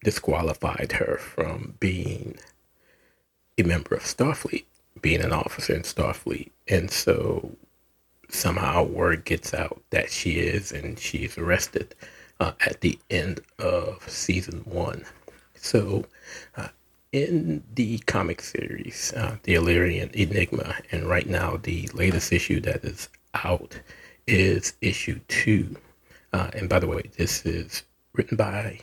disqualified her from being a member of Starfleet, being an officer in Starfleet. And so somehow word gets out that she is, and she's arrested uh, at the end of season one. So, uh, in the comic series, uh, The Illyrian Enigma, and right now the latest issue that is out is issue two. Uh, and by the way, this is written by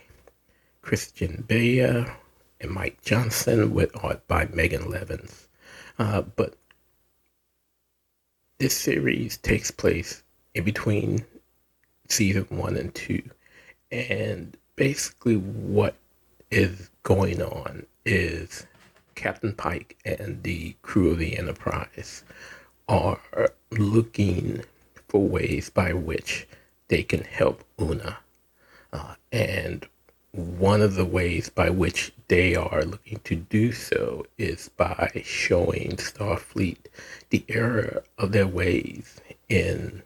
Kirsten Beyer and Mike Johnson with art by Megan Levens. Uh, but this series takes place in between season one and two. And basically, what is going on is Captain Pike and the crew of the Enterprise are looking for ways by which they can help Una. Uh, and one of the ways by which they are looking to do so is by showing Starfleet the error of their ways in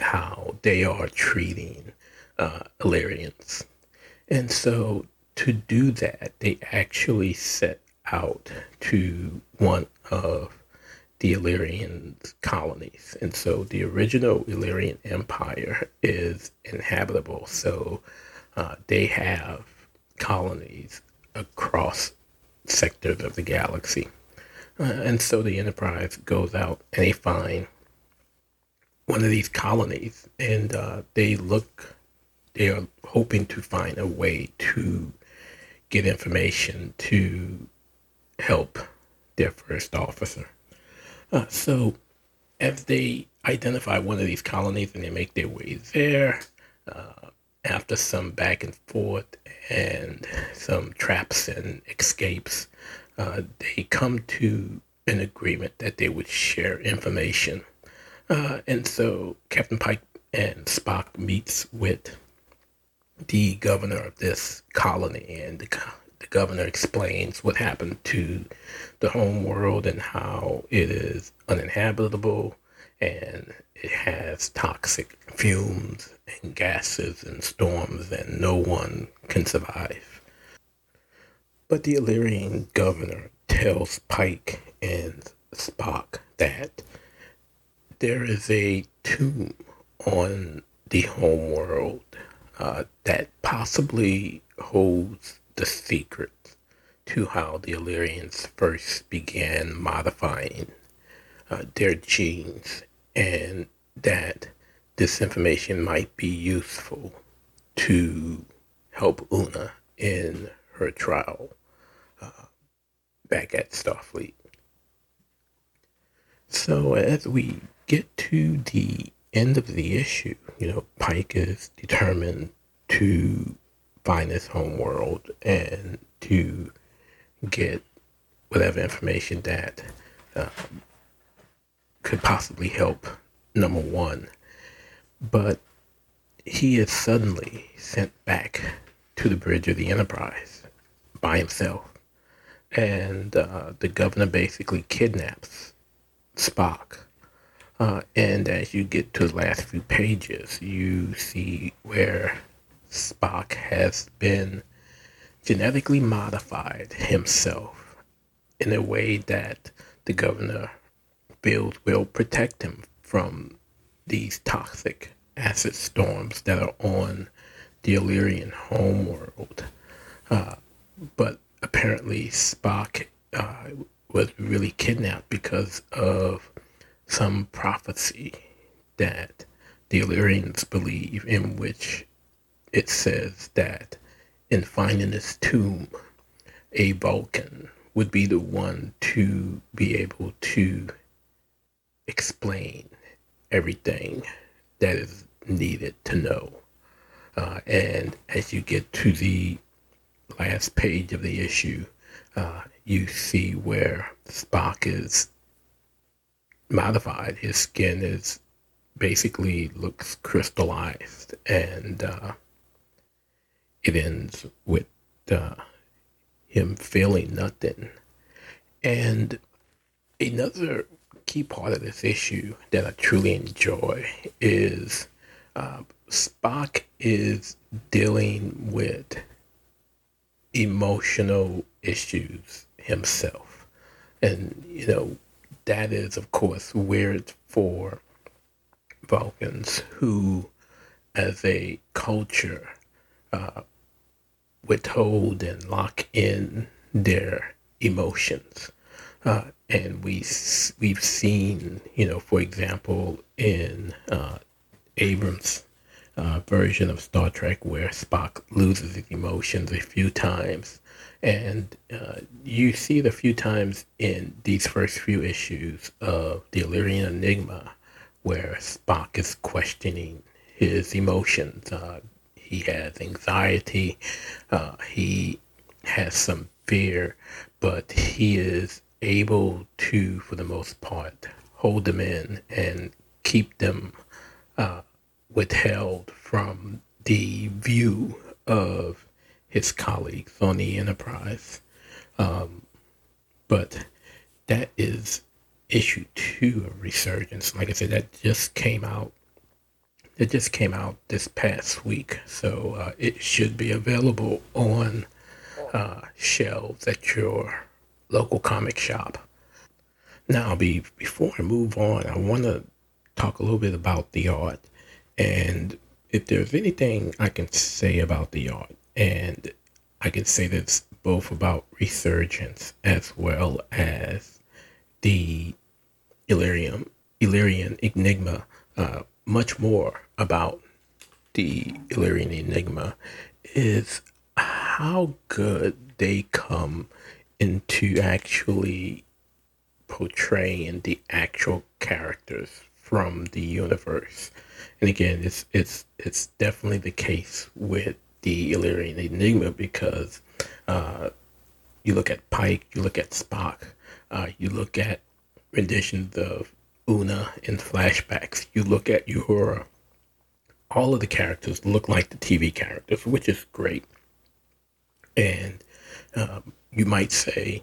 how they are treating uh, Illyrians. And so to do that, they actually set out to one of the Illyrian colonies. And so the original Illyrian Empire is inhabitable. So uh, they have colonies across sectors of the galaxy. Uh, and so the Enterprise goes out and they find one of these colonies and uh, they look, they are hoping to find a way to get information to help their first officer. Uh, so, as they identify one of these colonies and they make their way there, uh, after some back and forth and some traps and escapes, uh, they come to an agreement that they would share information. Uh, and so Captain Pike and Spock meets with the governor of this colony, and the, the governor explains what happened to the home world and how it is uninhabitable and it has toxic fumes and gases and storms and no one can survive. But the Illyrian governor tells Pike and Spock that there is a tomb on the home world uh, that possibly holds the secret to how the Illyrians first began modifying uh, their genes and that this information might be useful to help Una in her trial uh, back at Starfleet. So as we get to the end of the issue, you know, Pike is determined to find his home world and to get whatever information that uh, could possibly help number one. But he is suddenly sent back to the bridge of the Enterprise by himself. And uh, the governor basically kidnaps Spock uh, and as you get to the last few pages, you see where Spock has been genetically modified himself in a way that the governor feels will protect him from these toxic acid storms that are on the Illyrian homeworld. Uh, but apparently, Spock uh, was really kidnapped because of some prophecy that the Illyrians believe, in which it says that in finding this tomb, a Vulcan would be the one to be able to explain everything that is needed to know. Uh, and as you get to the last page of the issue, uh, you see where Spock is modified. His skin is basically looks crystallized, and uh, it ends with uh, him feeling nothing. And another key part of this issue that I truly enjoy is uh, Spock is dealing with emotional issues himself. And, you know, that is, of course, weird for Vulcans who, as a culture, uh, withhold and lock in their emotions. Uh, and we we've seen, you know, for example, in uh, Abrams' uh, version of Star Trek, where Spock loses his emotions a few times, and uh, you see it a few times in these first few issues of the Illyrian Enigma, where Spock is questioning his emotions. Uh, he has anxiety. Uh, he has some fear, but he is able to, for the most part, hold them in and keep them uh, withheld from the view of his colleagues on the Enterprise. Um, but that is issue two of Resurgence. Like I said, that just came out. It just came out this past week, so uh, it should be available on uh, shelves at your local comic shop. Now, be, before I move on, I want to talk a little bit about the art. And if there's anything I can say about the art, and I can say this both about Resurgence as well as the Illyrium, Illyrian Enigma, uh, much more about the Illyrian Enigma is how good they come into actually portraying the actual characters from the universe. And again, it's it's it's definitely the case with the Illyrian Enigma because uh, you look at Pike, you look at Spock, uh, you look at renditions of Una in flashbacks, you look at Uhura. All of the characters look like the TV characters, which is great. And um, you might say,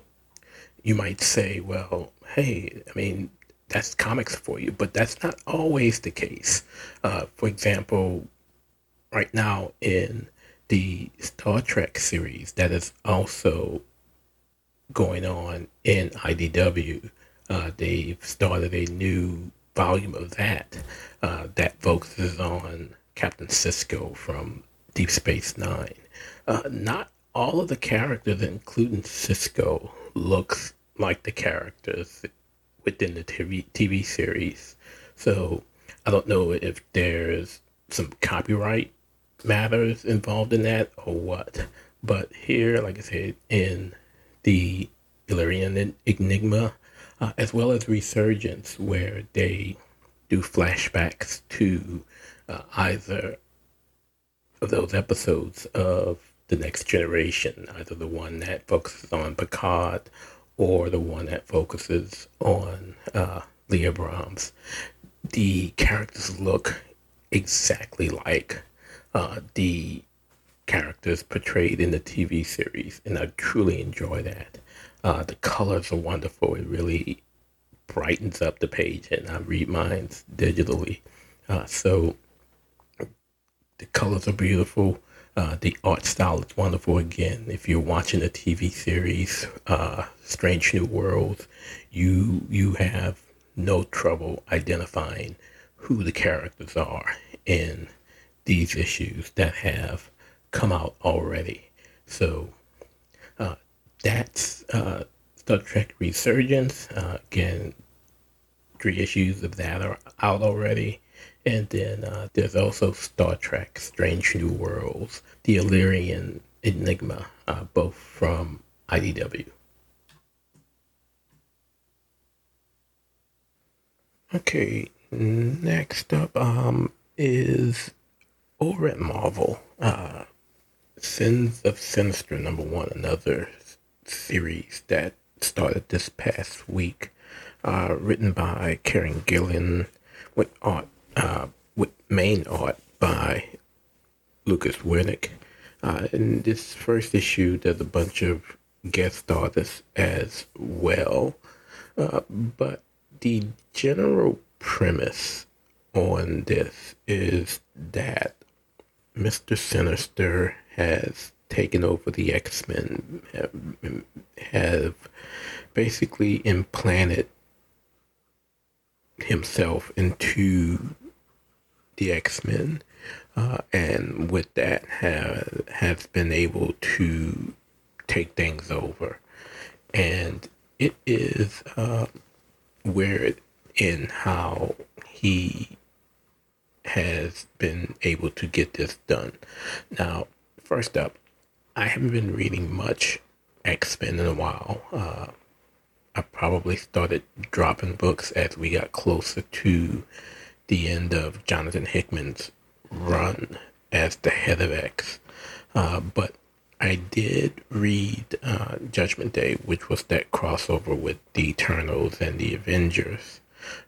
you might say, well, hey, I mean, that's comics for you, but that's not always the case. Uh, for example, right now in the Star Trek series that is also going on in IDW, uh, they've started a new volume of that uh, that focuses on Captain Sisko from Deep Space Nine. Uh, not all of the characters, including Sisko, looks like the characters within the TV, TV series. So I don't know if there's some copyright matters involved in that or what. But here, like I said, in the Illyrian Enigma, uh, as well as Resurgence, where they do flashbacks to uh, either of those episodes of the next generation, either the one that focuses on Picard or the one that focuses on uh, Leah Brahms. The characters look exactly like uh, the characters portrayed in the TV series, and I truly enjoy that. Uh, the colors are wonderful. It really brightens up the page, and I read mine digitally. Uh, so the colors are beautiful. Uh, the art style is wonderful. Again, if you're watching the TV series uh, Strange New Worlds, you you have no trouble identifying who the characters are in these issues that have come out already. So uh, that's uh, Star Trek Resurgence. Uh, again, three issues of that are out already. And then uh, there's also Star Trek Strange New Worlds, The Illyrian Enigma, uh, both from IDW. Okay, next up um, is over at Marvel, uh, Sins of Sinister number one, another series that started this past week, uh, written by Kieron Gillen with art, uh, with main art by Lucas Werneck. Uh, this first issue, there's a bunch of guest artists as well, uh, but the general premise on this is that Mr. Sinister has taken over the X Men, have, have basically implanted himself into the X Men, uh, and with that have has been able to take things over, and it is uh, weird in how he has been able to get this done. Now, first up, I haven't been reading much X Men in a while. Uh, I probably started dropping books as we got closer to the end of Jonathan Hickman's run as the head of X. Uh, but I did read uh, Judgment Day, which was that crossover with the Eternals and the Avengers.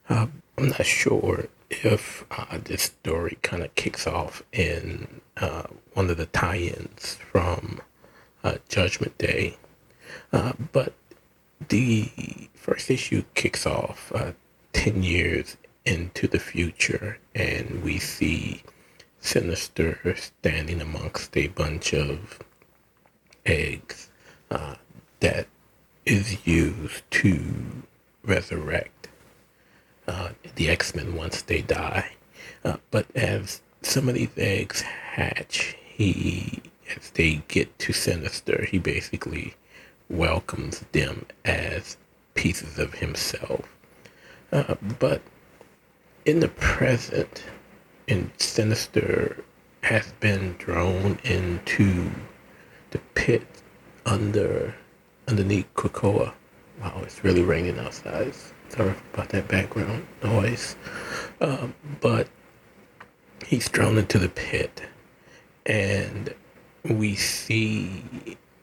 Uh, I'm not sure if uh, this story kind of kicks off in uh, one of the tie-ins from uh, Judgment Day, uh, but the first issue kicks off uh, ten years into the future, and we see Sinister standing amongst a bunch of eggs uh, that is used to resurrect uh, the X Men once they die. Uh, but as some of these eggs hatch, he, as they get to Sinister, he basically welcomes them as pieces of himself. Uh, but in the present, in Sinister has been thrown into the pit under underneath Krakoa. Wow, it's really raining outside. Sorry about that background noise. Um, but he's thrown into the pit, and we see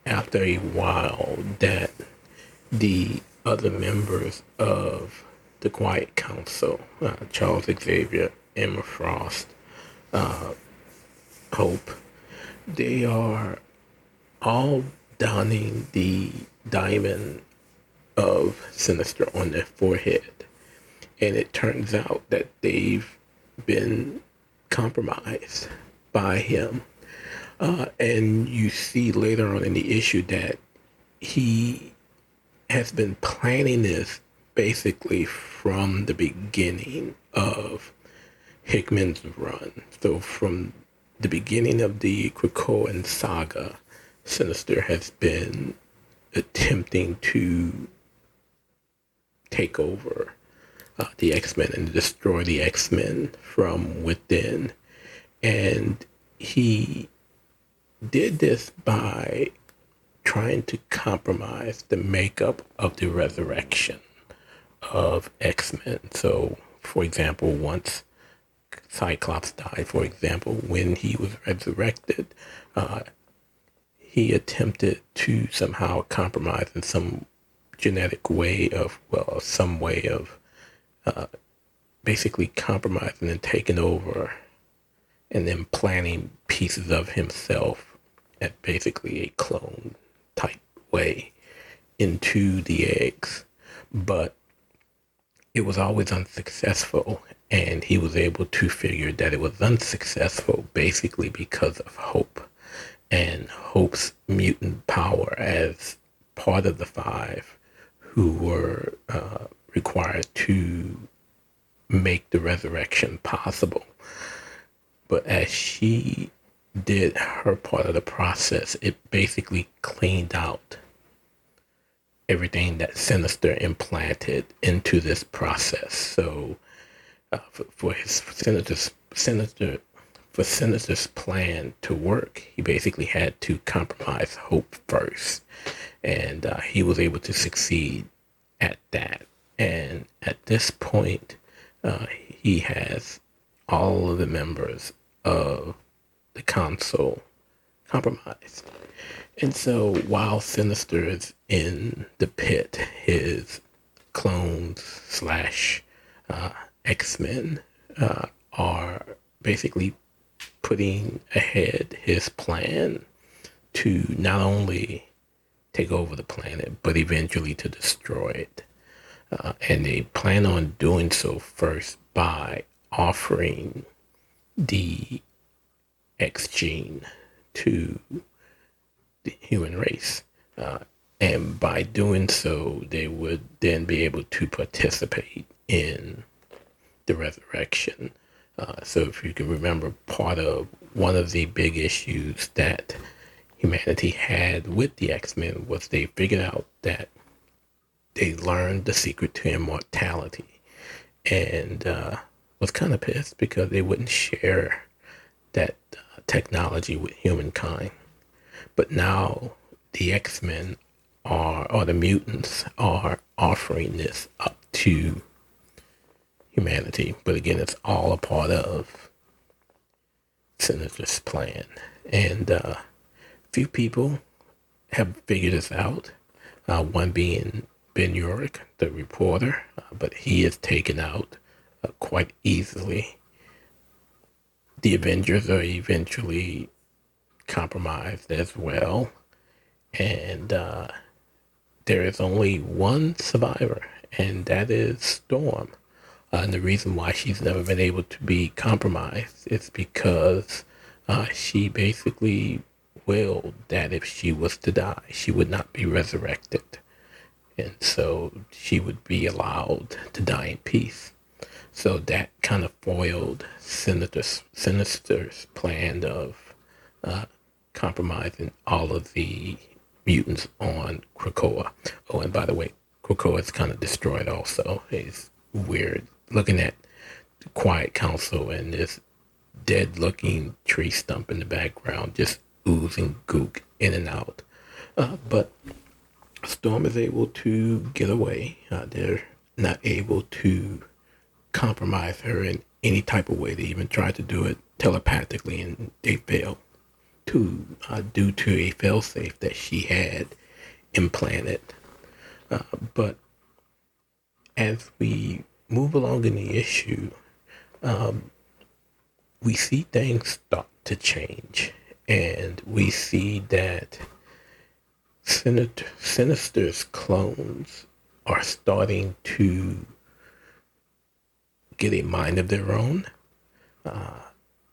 after a while that the other members of the Quiet Council, uh, Charles Xavier, Emma Frost, uh, Hope, they are all donning the diamond of Sinister on their forehead. And it turns out that they've been compromised by him. Uh, and you see later on in the issue that he has been planning this basically from the beginning of Hickman's run. So from the beginning of the Krakoan saga, Sinister has been attempting to take over uh, the X Men and destroy the X Men from within. And he did this by trying to compromise the makeup of the resurrection of X Men. So, for example, once Cyclops died, for example, when he was resurrected, uh, he attempted to somehow compromise in some genetic way of, well, some way of uh, basically compromising and taking over and then planting pieces of himself at basically a clone type way into the eggs. But it was always unsuccessful. And he was able to figure that it was unsuccessful basically because of Hope and Hope's mutant power as part of the five who were uh, required to make the resurrection possible. But as she did her part of the process, it basically cleaned out everything that Sinister implanted into this process. So uh, for, for his Sinister's, Sinister for Sinister's plan to work, he basically had to compromise hope first, and uh, he was able to succeed at that. And at this point, uh, he has all of the members of the council compromised. And so while Sinister is in the pit, his clones slash uh, X Men uh, are basically putting ahead his plan to not only take over the planet, but eventually to destroy it. Uh, and they plan on doing so first by offering the X gene to the human race. Uh, and by doing so, they would then be able to participate in the resurrection. Uh, so, if you can remember, part of one of the big issues that humanity had with the X Men was they figured out that they learned the secret to immortality and uh, was kind of pissed because they wouldn't share that uh, technology with humankind. But now the X Men are, or the mutants are offering this up to humanity. But again, it's all a part of Sinister's plan. And uh, few people have figured this out. Uh, one being Ben Urich, the reporter, uh, but he is taken out uh, quite easily. The Avengers are eventually compromised as well. And uh, there is only one survivor, and that is Storm. Uh, and the reason why she's never been able to be compromised is because uh, she basically willed that if she was to die, she would not be resurrected. And so she would be allowed to die in peace. So that kind of foiled Sinister's, Sinister's plan of uh, compromising all of the mutants on Krakoa. Oh, and by the way, Krakoa is kind of destroyed also. It's weird looking at the Quiet Council and this dead looking tree stump in the background, just oozing gook in and out. Uh, but Storm is able to get away. Uh, they're not able to compromise her in any type of way. They even tried to do it telepathically and they failed to uh, due to a failsafe that she had implanted. Uh, but as we move along in the issue, um, we see things start to change, and we see that Sinister, Sinister's clones are starting to get a mind of their own, uh,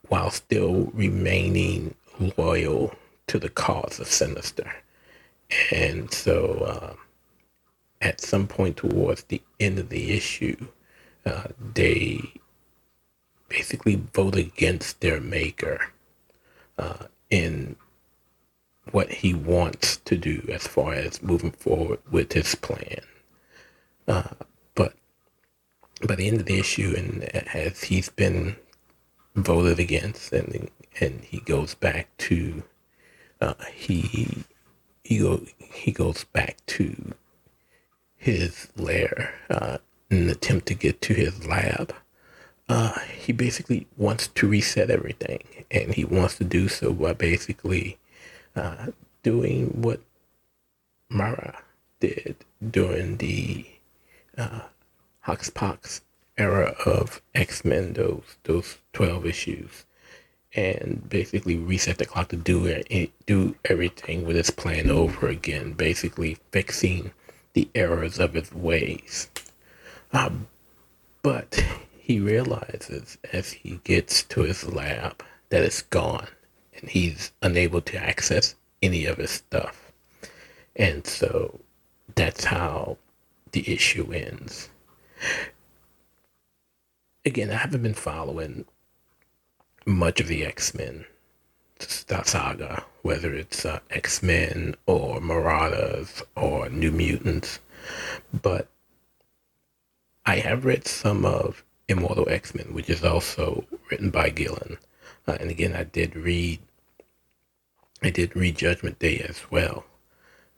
while still remaining loyal to the cause of Sinister. And so, uh, at some point towards the end of the issue, uh, they basically vote against their maker uh, in what he wants to do as far as moving forward with his plan. Uh, but by the end of the issue, and as he's been voted against, and and he goes back to uh, he he go he goes back to his lair uh, in an attempt to get to his lab. Uh, he basically wants to reset everything, and he wants to do so by basically uh, doing what Moira did during the uh, Hoxpox era of X Men, those those twelve issues, and basically reset the clock to do do everything with his plan over again, basically fixing the errors of his ways. Um, but he realizes as he gets to his lab that it's gone and he's unable to access any of his stuff. And so that's how the issue ends. again, I haven't been following much of the X Men saga, whether it's uh, X Men or Marauders or New Mutants, but I have read some of Immortal X Men, which is also written by Gillen. Uh, and again, I did read, I did read Judgment Day as well,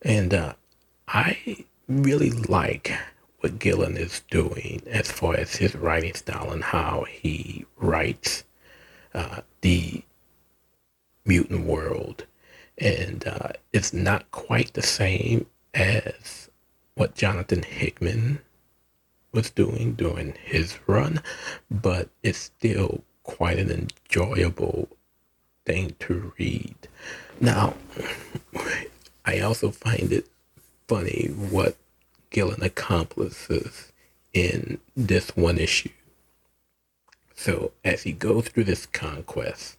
and uh, I really like what Gillen is doing as far as his writing style and how he writes uh, the mutant world. And uh, it's not quite the same as what Jonathan Hickman was doing during his run, but it's still quite an enjoyable thing to read. Now, I also find it funny what Gillen accomplishes in this one issue. So, as he goes through this conquest,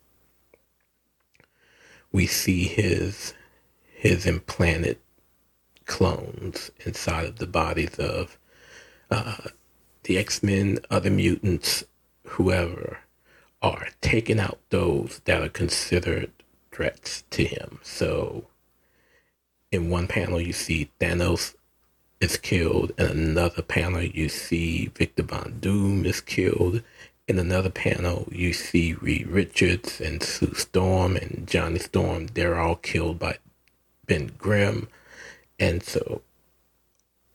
we see his his implanted clones inside of the bodies of the X Men, other mutants, whoever, are taking out those that are considered threats to him. So, in one panel, you see Thanos is killed. In another panel, you see Victor Von Doom is killed. In another panel, you see Reed Richards and Sue Storm and Johnny Storm. They're all killed by Ben Grimm. And so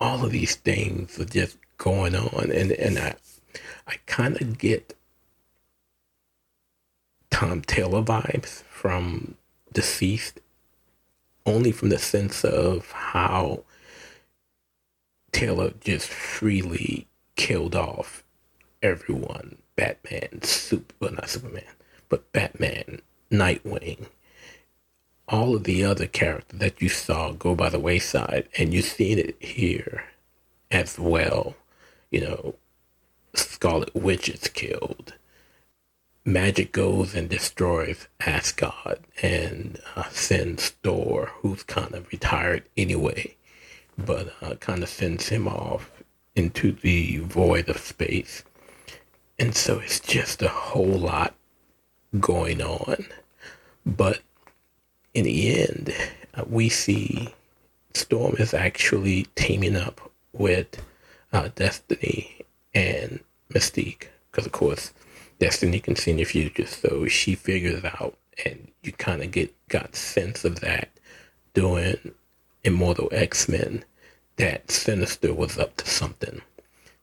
all of these things are just going on. And, and I, I kind of get Tom Taylor vibes from DCeased only from the sense of how Taylor just freely killed off everyone. Batman, Super, well not Superman, but Batman, Nightwing, all of the other characters that you saw go by the wayside, and you've seen it here as well. You know, Scarlet Witch is killed. Magik goes and destroys Asgard and uh, sends Thor, who's kind of retired anyway, but uh, kind of sends him off into the void of space. And so it's just a whole lot going on. But in the end, uh, we see Storm is actually teaming up with uh, Destiny and Mystique. Because, of course, Destiny can see in the future. So she figures out, and you kind of get got sense of that doing Immortal X Men that Sinister was up to something.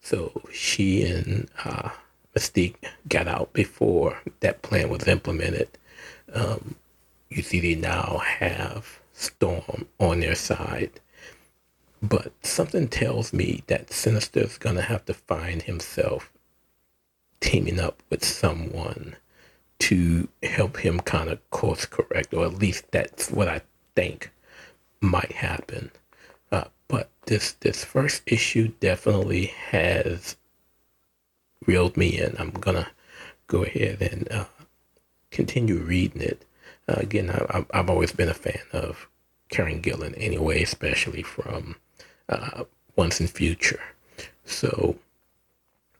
So she and uh, Mystique got out before that plan was implemented. Um, you see, they now have Storm on their side. But something tells me that Sinister's gonna have to find himself teaming up with someone to help him kind of course correct, or at least that's what I think might happen. Uh, but this this first issue definitely has reeled me in. I'm gonna go ahead and uh, continue reading it. Uh, again, I, have always been a fan of Kieron Gillen anyway, especially from uh, Once & Future. So,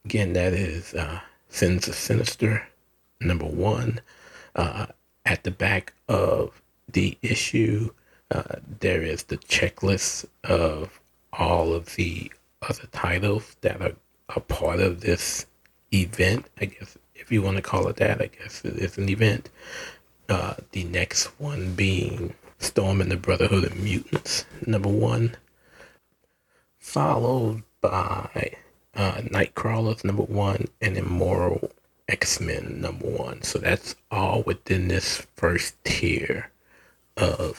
again, that is uh, Sins of Sinister, number one. Uh, at the back of the issue, uh, there is the checklist of all of the other titles that are a part of this event. I guess if you want to call it that, I guess it is an event. Uh, the next one being Storm and the Brotherhood of Mutants, number one, followed by uh, Nightcrawlers, number one, and Immortal X Men, number one. So that's all within this first tier of of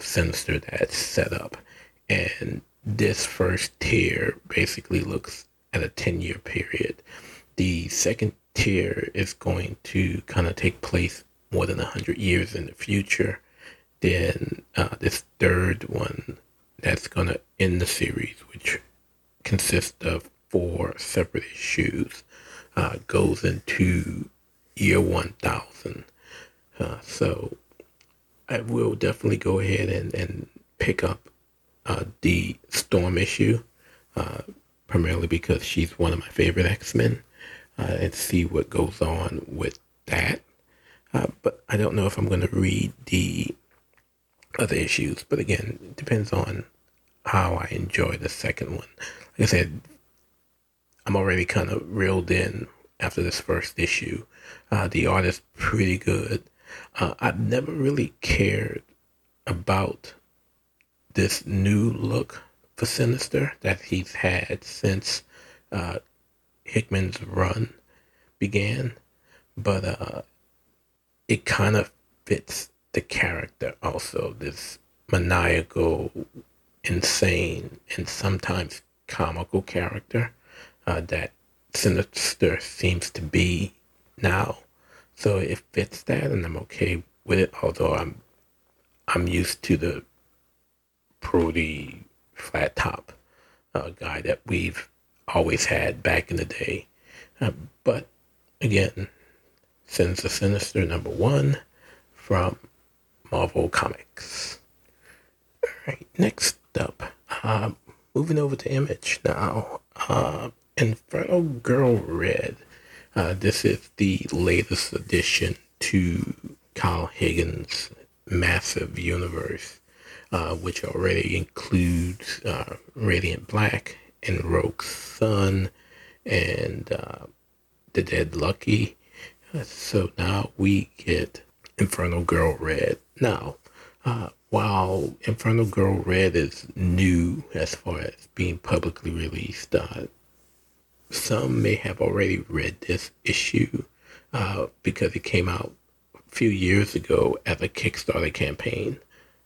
Sinister that's set up. And this first tier basically looks at a 10 year period. The second tier is going to kind of take place more than 100 years in the future. Then uh, this third one that's going to end the series, which consists of four separate issues, uh, goes into year 1000. Uh, so I will definitely go ahead and, and pick up uh, the Storm issue, uh, primarily because she's one of my favorite X Men. uh, and see what goes on with that. Uh, but I don't know if I'm going to read the other issues. But again, it depends on how I enjoy the second one. Like I said, I'm already kind of reeled in after this first issue. Uh, the art is pretty good. Uh, I've never really cared about this new look for Sinister that he's had since uh, Hickman's run began, but uh, it kind of fits the character also. This maniacal, insane, and sometimes comical character uh, that Sinister seems to be now. So it fits that, and I'm okay with it. Although I'm I'm used to the Brody flat top uh, guy that we've always had back in the day. Uh, but again, Sins of Sinister number one from Marvel Comics. All right, next up, uh, moving over to Image now. Uh, Inferno Girl Red. Uh, this is the latest addition to Kyle Higgins' massive universe, uh, which already includes uh, Radiant Black and Rogue Sun and uh, The Dead Lucky. So now we get Inferno Girl Red. Now, uh, while Inferno Girl Red is new as far as being publicly released, uh, some may have already read this issue uh, because it came out a few years ago as a Kickstarter campaign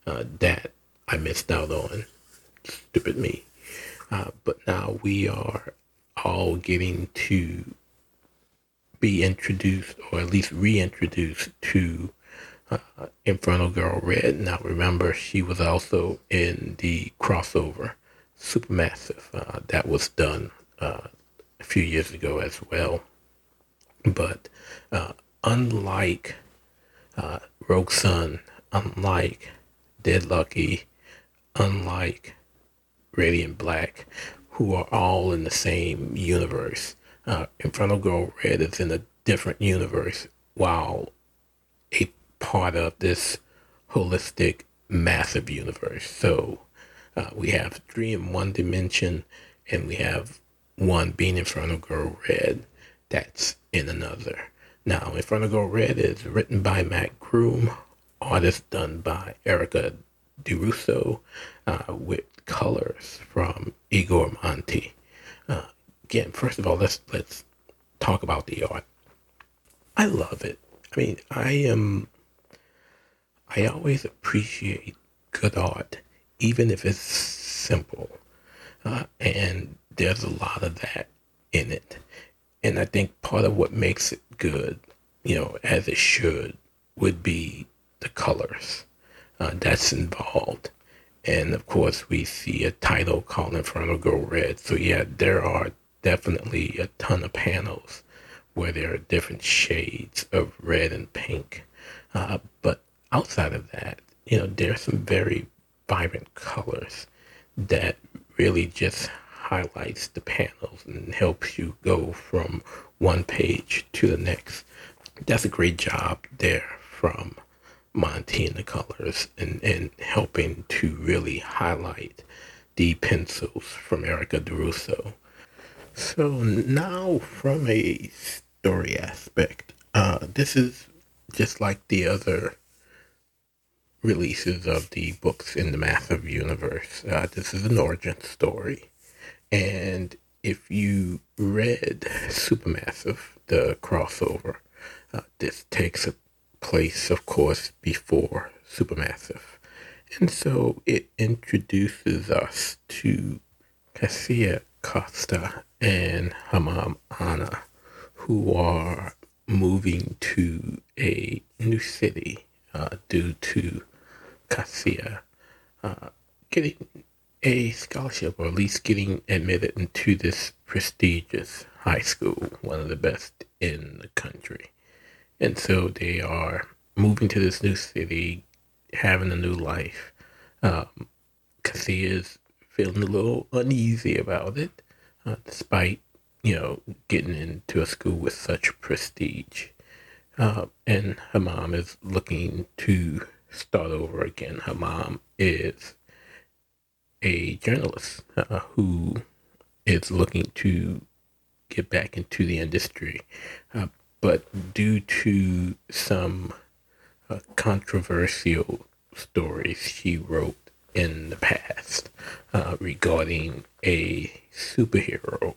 uh, that I missed out on. Stupid me. Uh, but now we are all getting to be introduced, or at least reintroduced to uh, Inferno Girl Red. Now remember, she was also in the crossover Supermassive uh, that was done uh, a few years ago as well. But uh, unlike uh, Rogue Sun, unlike Dead Lucky, unlike Radiant Black, who are all in the same universe, uh, Inferno Girl Red is in a different universe, while a part of this holistic, massive universe. So uh, we have three in one dimension, and we have one being Inferno Girl Red that's in another. Now, Inferno Girl Red is written by Mat Groom, artist done by Erica DeRusso, uh, with colors from Igor Monti. Uh, again, first of all, let's let's talk about the art. I love it. I mean, I am. I always appreciate good art, even if it's simple. Uh, and there's a lot of that in it. And I think part of what makes it good, you know, as it should, would be the colors uh, that's involved. And of course, we see a title calling called Inferno Girl Red. So, yeah, there are definitely a ton of panels where there are different shades of red and pink. Uh, but outside of that, you know, there are some very vibrant colors that really just highlights the panels and helps you go from one page to the next. That's a great job there from Monti and the colors and, and helping to really highlight the pencils from Erica DeRusso. So now from a story aspect, uh, this is just like the other releases of the books in the massive universe. Uh, this is an origin story. And if you read Supermassive, the crossover, uh, this takes place, of course, before Supermassive. And so it introduces us to Cassia Costa and Hamam Anna, who are moving to a new city uh, due to Cassia uh, getting a scholarship, or at least getting admitted into this prestigious high school, one of the best in the country. And so they are moving to this new city, having a new life. Um, is feeling a little uneasy about it, uh, despite you know, getting into a school with such prestige. Uh, and her mom is looking to start over again. Her mom is a journalist uh, who is looking to get back into the industry, uh, but due to some uh, controversial stories she wrote in the past uh, regarding a superhero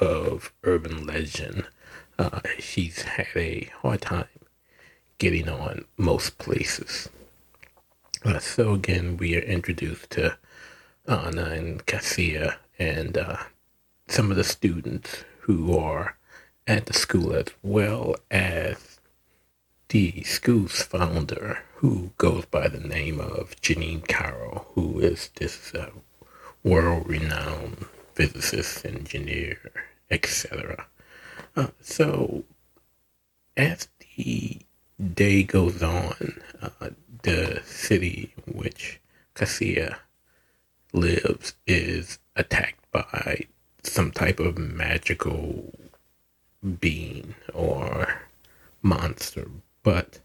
of urban legend, uh, she's had a hard time getting on most places. Uh, so again, we are introduced to Anna and Cassia and uh, some of the students who are at the school as well as the school's founder who goes by the name of Janine Carroll, who is this uh, world-renowned physicist, engineer, etc. Uh, so as the day goes on, uh, the city in which Cassia lives is attacked by some type of magical being or monster. But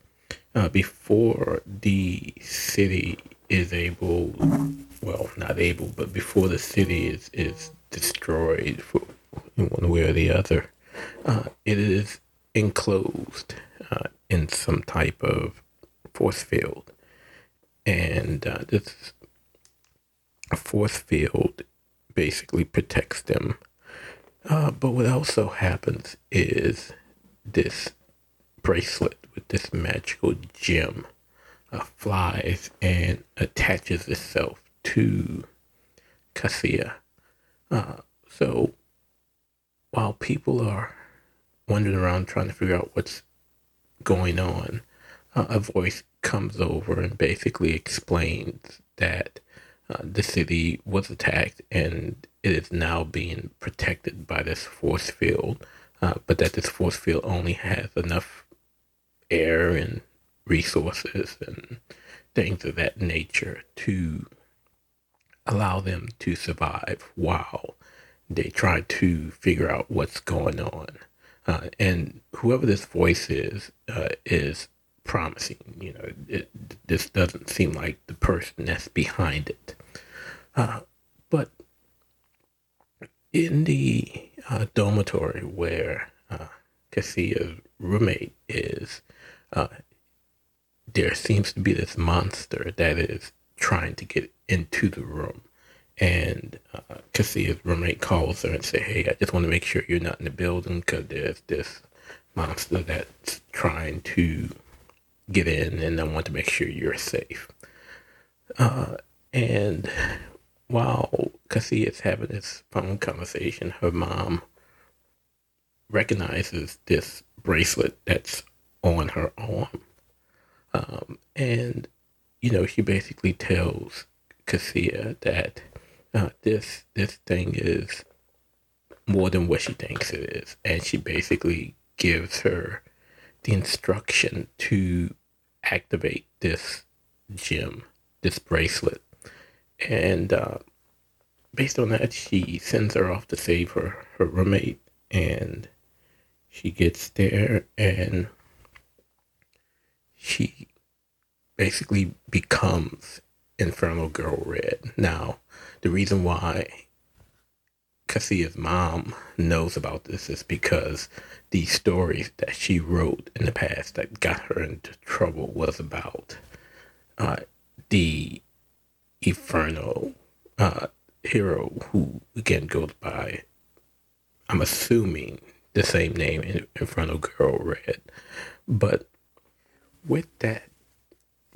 uh, before the city is able, well, not able, but before the city is, is destroyed for, in one way or the other, uh, it is enclosed uh, in some type of force field. And uh, this force field basically protects them. Uh, but what also happens is this bracelet with this magical gem uh, flies and attaches itself to Cassia. Uh, so while people are wandering around trying to figure out what's going on, uh, a voice comes over and basically explains that uh, the city was attacked and it is now being protected by this force field, uh, but that this force field only has enough air and resources and things of that nature to allow them to survive while they try to figure out what's going on. Uh, and whoever this voice is, uh, is promising. You know, it, this doesn't seem like the person that's behind it. Uh, but in the uh, dormitory where uh, Cassia's roommate is, uh, there seems to be this monster that is trying to get into the room. And uh, roommate calls her and say, "Hey, I just want to make sure you're not in the building because there's this monster that's trying to get in, and I want to make sure you're safe." Uh, and while Cassie is having this phone conversation, her mom recognizes this bracelet that's on her arm. Um, and, you know, she basically tells Cassia that uh, this this thing is more than what she thinks it is. And she basically gives her the instruction to activate this gem, this bracelet and uh, based on that, she sends her off to save her, her roommate. And she gets there and she basically becomes Inferno Girl Red. Now, the reason why Cassia's mom knows about this is because the stories that she wrote in the past that got her into trouble was about uh, the Inferno uh, hero who again goes by, I'm assuming the same name in Inferno Girl Red, but with that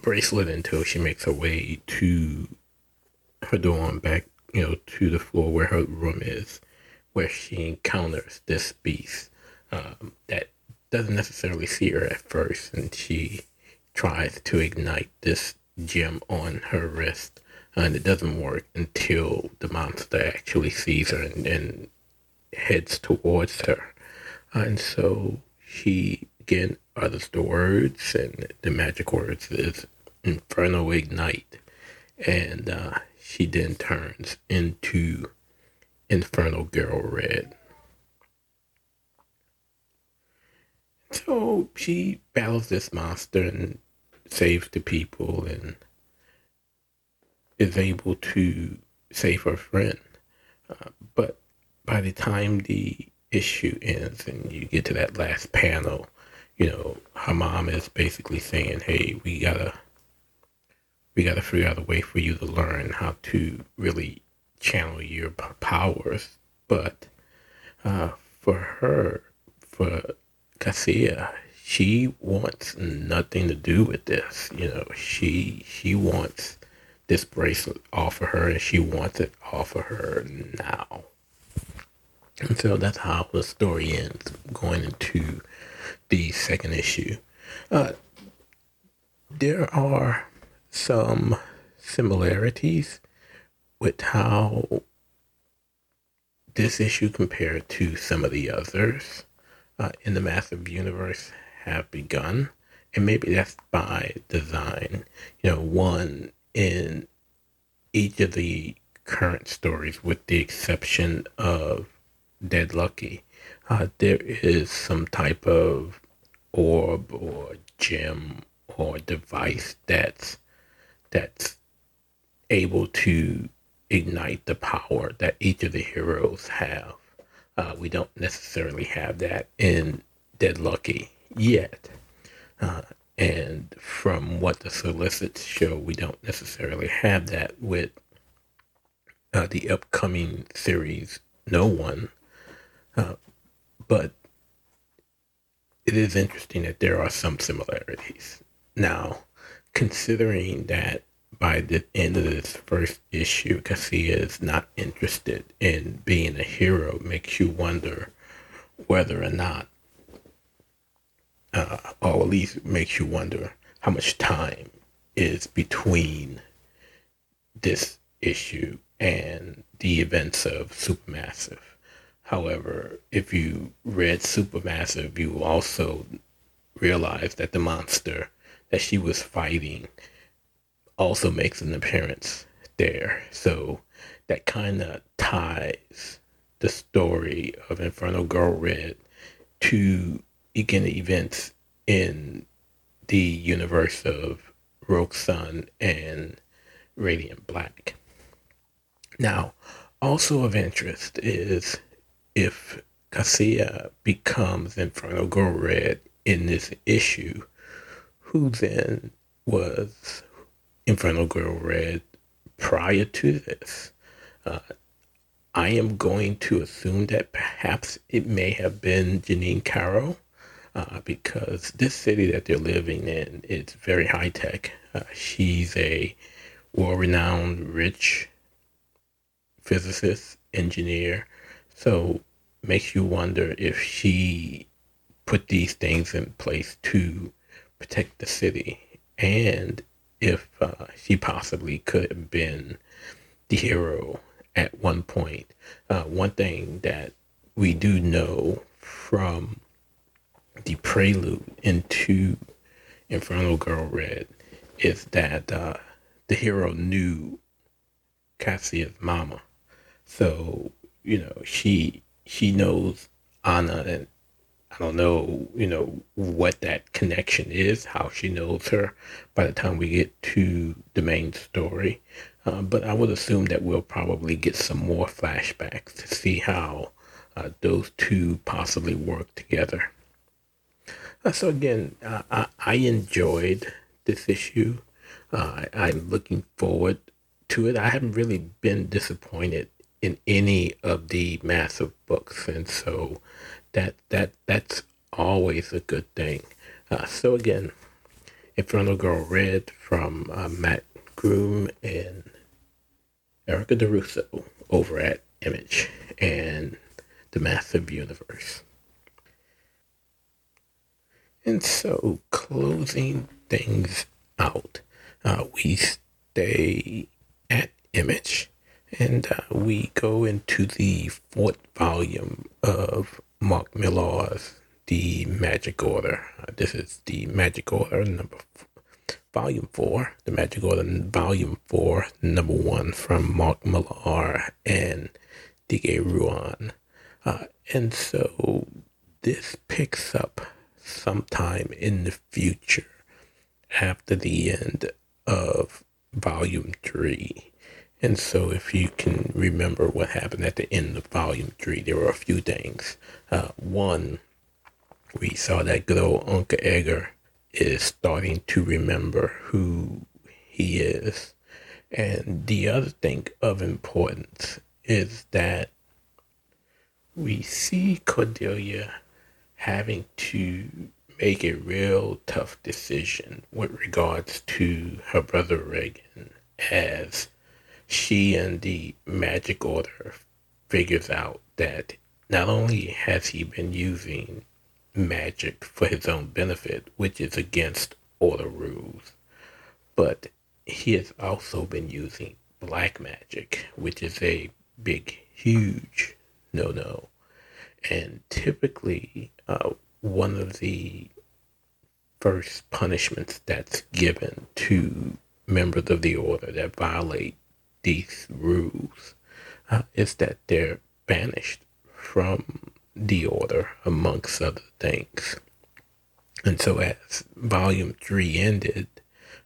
bracelet until she makes her way to her dorm back, you know, to the floor where her room is, where she encounters this beast um, that doesn't necessarily see her at first, and she tries to ignite this gem on her wrist and it doesn't work until the monster actually sees her and, and heads towards her. And so she again utters the words, and the magic words is Inferno Ignite. And uh, she then turns into Inferno Girl Red. so she battles this monster and saves the people and is able to save her friend. Uh, but by the time the issue ends and you get to that last panel, you know, her mom is basically saying, "Hey, we gotta, we gotta figure out a way for you to learn how to really channel your powers." But uh, for her, for Cassia, she wants nothing to do with this. You know, she she wants this bracelet off of her, and she wants it off of her now. And so that's how the story ends, going into the second issue. Uh, there are some similarities with how this issue compared to some of the others uh, in the massive universe have begun. And maybe that's by design. You know, one in each of the current stories, with the exception of Dead Lucky, uh, there is some type of orb or gem or device that's that's able to ignite the power that each of the heroes have. Uh, we don't necessarily have that in Dead Lucky yet. Uh, and from what the solicits show, we don't necessarily have that with uh, the upcoming series, No One. But it is interesting that there are some similarities. Now, considering that by the end of this first issue, Cassia is not interested in being a hero, makes you wonder whether or not, uh, or at least makes you wonder how much time is between this issue and the events of Supermassive. However, if you read Supermassive, you also realize that the monster that she was fighting also makes an appearance there. So that kind of ties the story of Inferno Girl Red to again events in the universe of Rogue Sun and Radiant Black. Now, also of interest is if Cassia becomes Inferno Girl Red in this issue, who then was Inferno Girl Red prior to this? Uh, I am going to assume that perhaps it may have been Janine Caro. Uh, because this city that they're living in is very high tech. Uh, she's a world renowned, rich physicist, engineer. So makes you wonder if she put these things in place to protect the city and if uh, she possibly could have been the hero at one point. Uh, one thing that we do know from the prelude into Inferno Girl Red is that uh, the hero knew Cassia's mama. So, you know, she she knows Anna and I don't know, you know, what that connection is, how she knows her by the time we get to the main story. Uh, but I would assume that we'll probably get some more flashbacks to see how uh, those two possibly work together. Uh, so again, uh, I, I, enjoyed this issue. Uh, I, I'm looking forward to it. I haven't really been disappointed in any of the massive books, and so that that that's always a good thing. Uh, so again, Inferno Girl Red from uh, Mat Groom and Erica DeRusso over at Image and the Massive Universe. And so, closing things out, uh, we stay at Image and uh, we go into the fourth volume of Mark Millar's The Magic Order. Uh, this is the Magic Order number f- volume four, the Magic Order volume four, number one from Mark Millar and Dike Ruan. Uh, and so this picks up sometime in the future after the end of volume three. And so, if you can remember what happened at the end of volume three, there were a few things. Uh, one, we saw that good old Uncle Edgar is starting to remember who he is. And the other thing of importance is that we see Cordelia having to make a real tough decision with regards to her brother Regan as she and the magic order figures out that not only has he been using magic for his own benefit, which is against order rules, but he has also been using black magic, which is a big, huge no no. And typically, uh, one of the first punishments that's given to members of the order that violate these rules uh, is that they're banished from the order, amongst other things. And so, as volume three ended,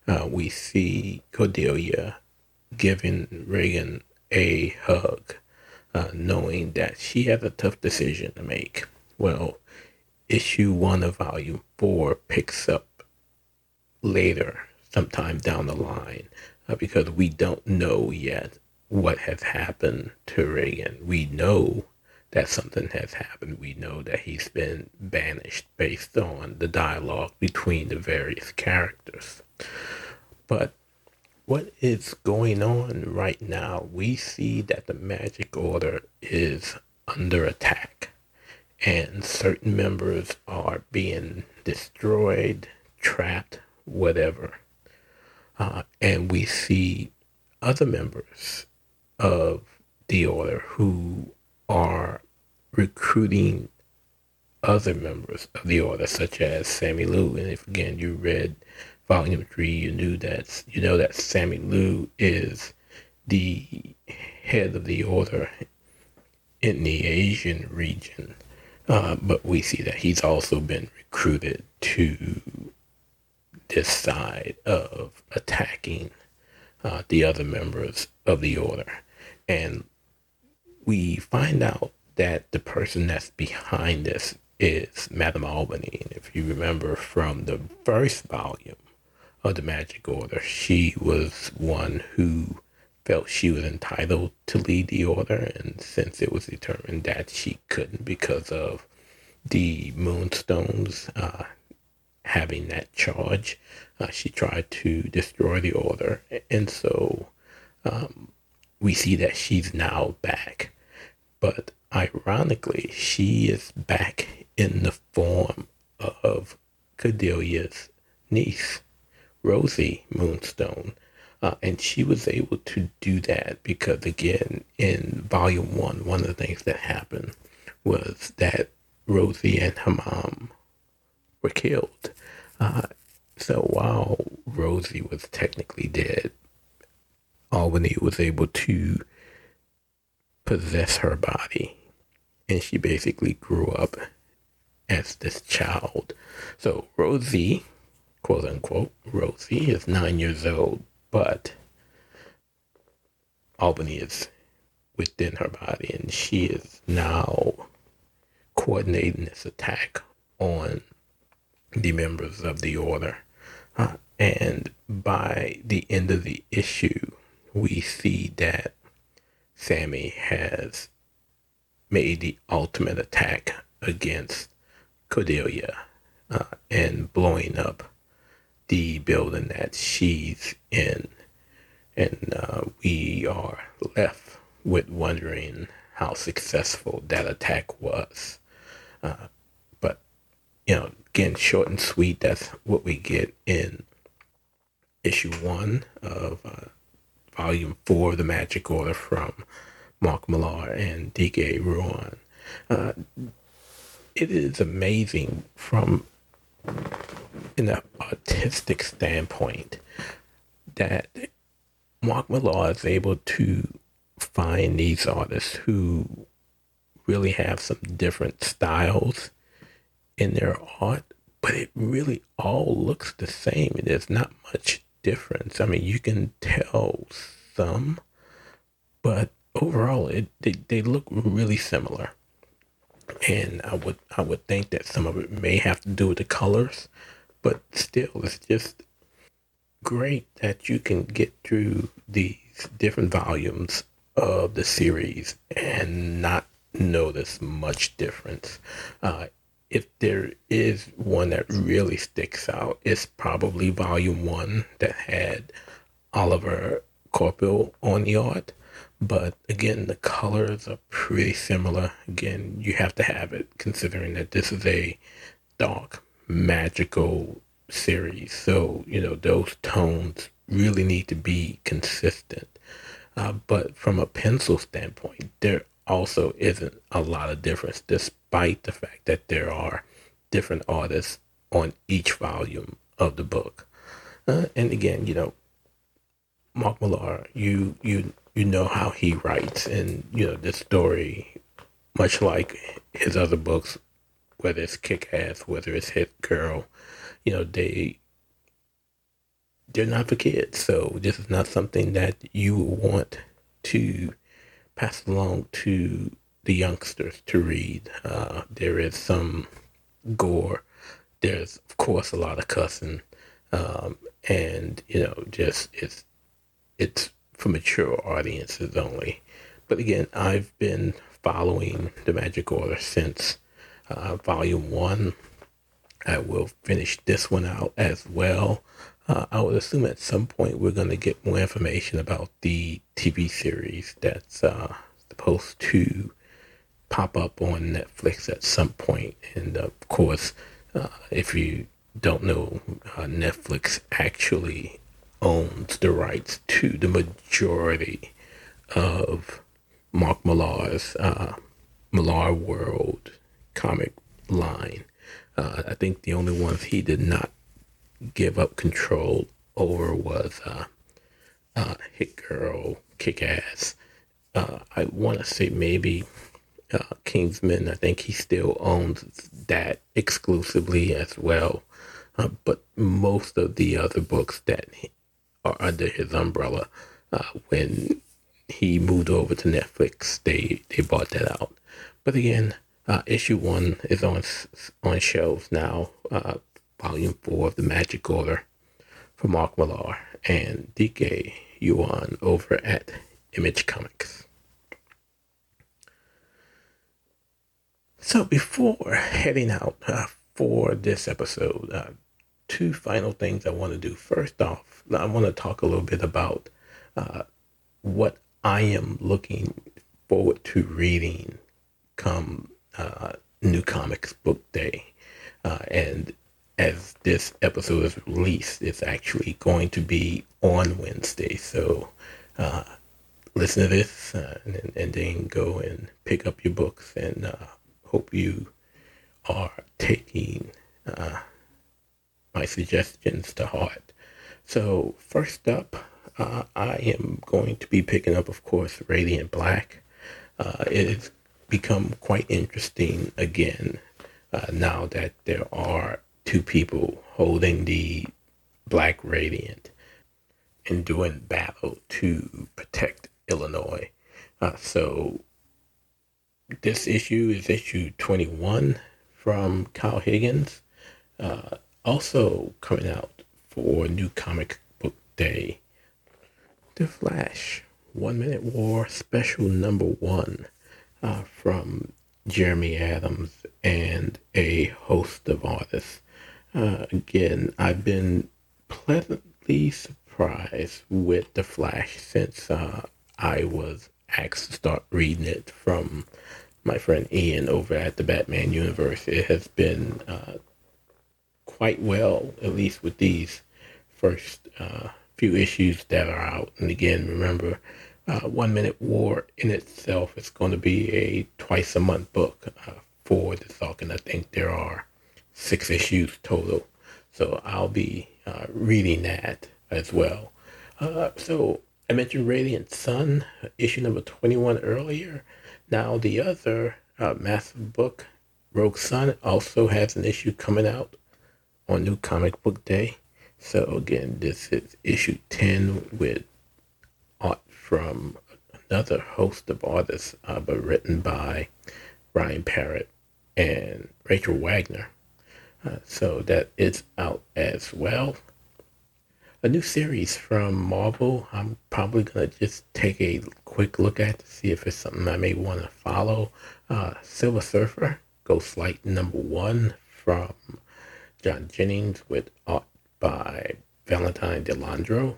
uh, we see Cordelia giving Regan a hug, uh, knowing that she has a tough decision to make. Well, issue one of volume four picks up later, sometime down the line, uh, because we don't know yet what has happened to Regan. We know that something has happened. We know that he's been banished based on the dialogue between the various characters. But what is going on right now? We see that the Magic Order is under attack, and certain members are being destroyed, trapped, whatever. Uh, and we see other members of the Order who are recruiting other members of the order, such as Sammy Lou. And if again you read volume three, you knew that you know that Sammy Lou is the head of the order in the Asian region. Uh, but we see that he's also been recruited to this side of attacking uh, the other members of the order. And we find out that the person that's behind this is Madame Albany. And if you remember from the first volume of the Magic Order, she was one who felt she was entitled to lead the order. And since it was determined that she couldn't because of the Moonstones uh, having that charge, uh, she tried to destroy the order. And so um, we see that she's now back. But ironically, she is back in the form of Cordelia's niece, Rosie Moonstone. Uh, and she was able to do that because, again, in volume one, one of the things that happened was that Rosie and her mom were killed. Uh, so while Rosie was technically dead, Albany was able to possess her body. And she basically grew up as this child. So Rosie, quote unquote, Rosie is nine years old, but Albany is within her body and she is now coordinating this attack on the members of the order. Uh, and by the end of the issue, we see that Sammy has made the ultimate attack against Cordelia uh, and blowing up the building that she's in. And uh, we are left with wondering how successful that attack was. Uh, you know, again, short and sweet, that's what we get in issue one of uh, volume four of the Magic Order from Mark Millar and Dike Ruan. Uh, it is amazing from an artistic standpoint that Mark Millar is able to find these artists who really have some different styles in their art, but it really all looks the same. There's not much difference. I mean, you can tell some, but overall, it they, they look really similar. And I would I would think that some of it may have to do with the colors, but still, it's just great that you can get through these different volumes of the series and not notice much difference. Uh, if there is one that really sticks out, it's probably volume one that had Oliver Coipel on the art. But again, the colors are pretty similar. Again, you have to have it considering that this is a dark, magical series. So, you know, those tones really need to be consistent. Uh, but from a pencil standpoint, there also isn't a lot of difference, despite the fact that there are different artists on each volume of the book. Uh, and again, you know, Mark Millar, you you you know how he writes, and you know this story, much like his other books, whether it's Kick Ass, whether it's Hit Girl, you know they they're not for kids. So this is not something that you want to pass along to the youngsters to read. Uh, there is some gore. There's of course a lot of cussing, um, and you know just it's it's for mature audiences only. But again, I've been following the Magic Order since uh, Volume One. I will finish this one out as well. Uh, I would assume at some point we're going to get more information about the TV series that's uh, supposed to pop up on Netflix at some point. And of course, uh, if you don't know, uh, Netflix actually owns the rights to the majority of Mark Millar's uh, Millarworld comic line. Uh, I think the only ones he did not give up control over was uh, uh, Hit Girl, Kick Ass. Uh, I want to say maybe uh, Kingsman. I think he still owns that exclusively as well. Uh, but most of the other books that are under his umbrella, uh, when he moved over to Netflix, they, they bought that out. But again, uh, issue one is on on shelves now. Volume four of the Magic Order from Mark Millar and Dike Ruan over at Image Comics. So before heading out uh, for this episode, uh, two final things I want to do. First off, I want to talk a little bit about uh, what I am looking forward to reading come uh, New Comics Book Day. Uh, and as this episode is released, it's actually going to be on Wednesday. So uh, listen to this uh, and, and, then go and pick up your books. And uh, hope you are taking uh, my suggestions to heart. So, first up, uh, I am going to be picking up, of course, Radiant Black. Uh, it has become quite interesting again now that there are two people holding the Black Radiant and doing battle to protect Illinois. Uh, so this issue is issue 21 from Kyle Higgins. Uh, also coming out for New Comic Book Day. The Flash, One Minute War Special Number One uh, from Jeremy Adams and a host of artists. Uh, again, I've been pleasantly surprised with The Flash since uh, I was asked to start reading it from my friend Ian over at the Batman universe. It has been uh, quite well, at least with these first uh, few issues that are out. And again, remember, uh, One Minute War in itself is going to be a twice a month book uh, for the and I think there are six issues total. So I'll be uh, reading that as well. Uh, so I mentioned Radiant Sun, issue number 21 earlier. Now the other uh, massive book, Rogue Sun, also has an issue coming out on New Comic Book Day. So again, this is issue 10 with art from another host of artists, uh, but written by Ryan Parrott and Rachel Wagner. So that is out as well. A new series from Marvel. I'm probably gonna just take a quick look at to see if it's something I may want to follow. Uh, Silver Surfer, Ghost Light number one from John Jennings with art by Valentine De Landro.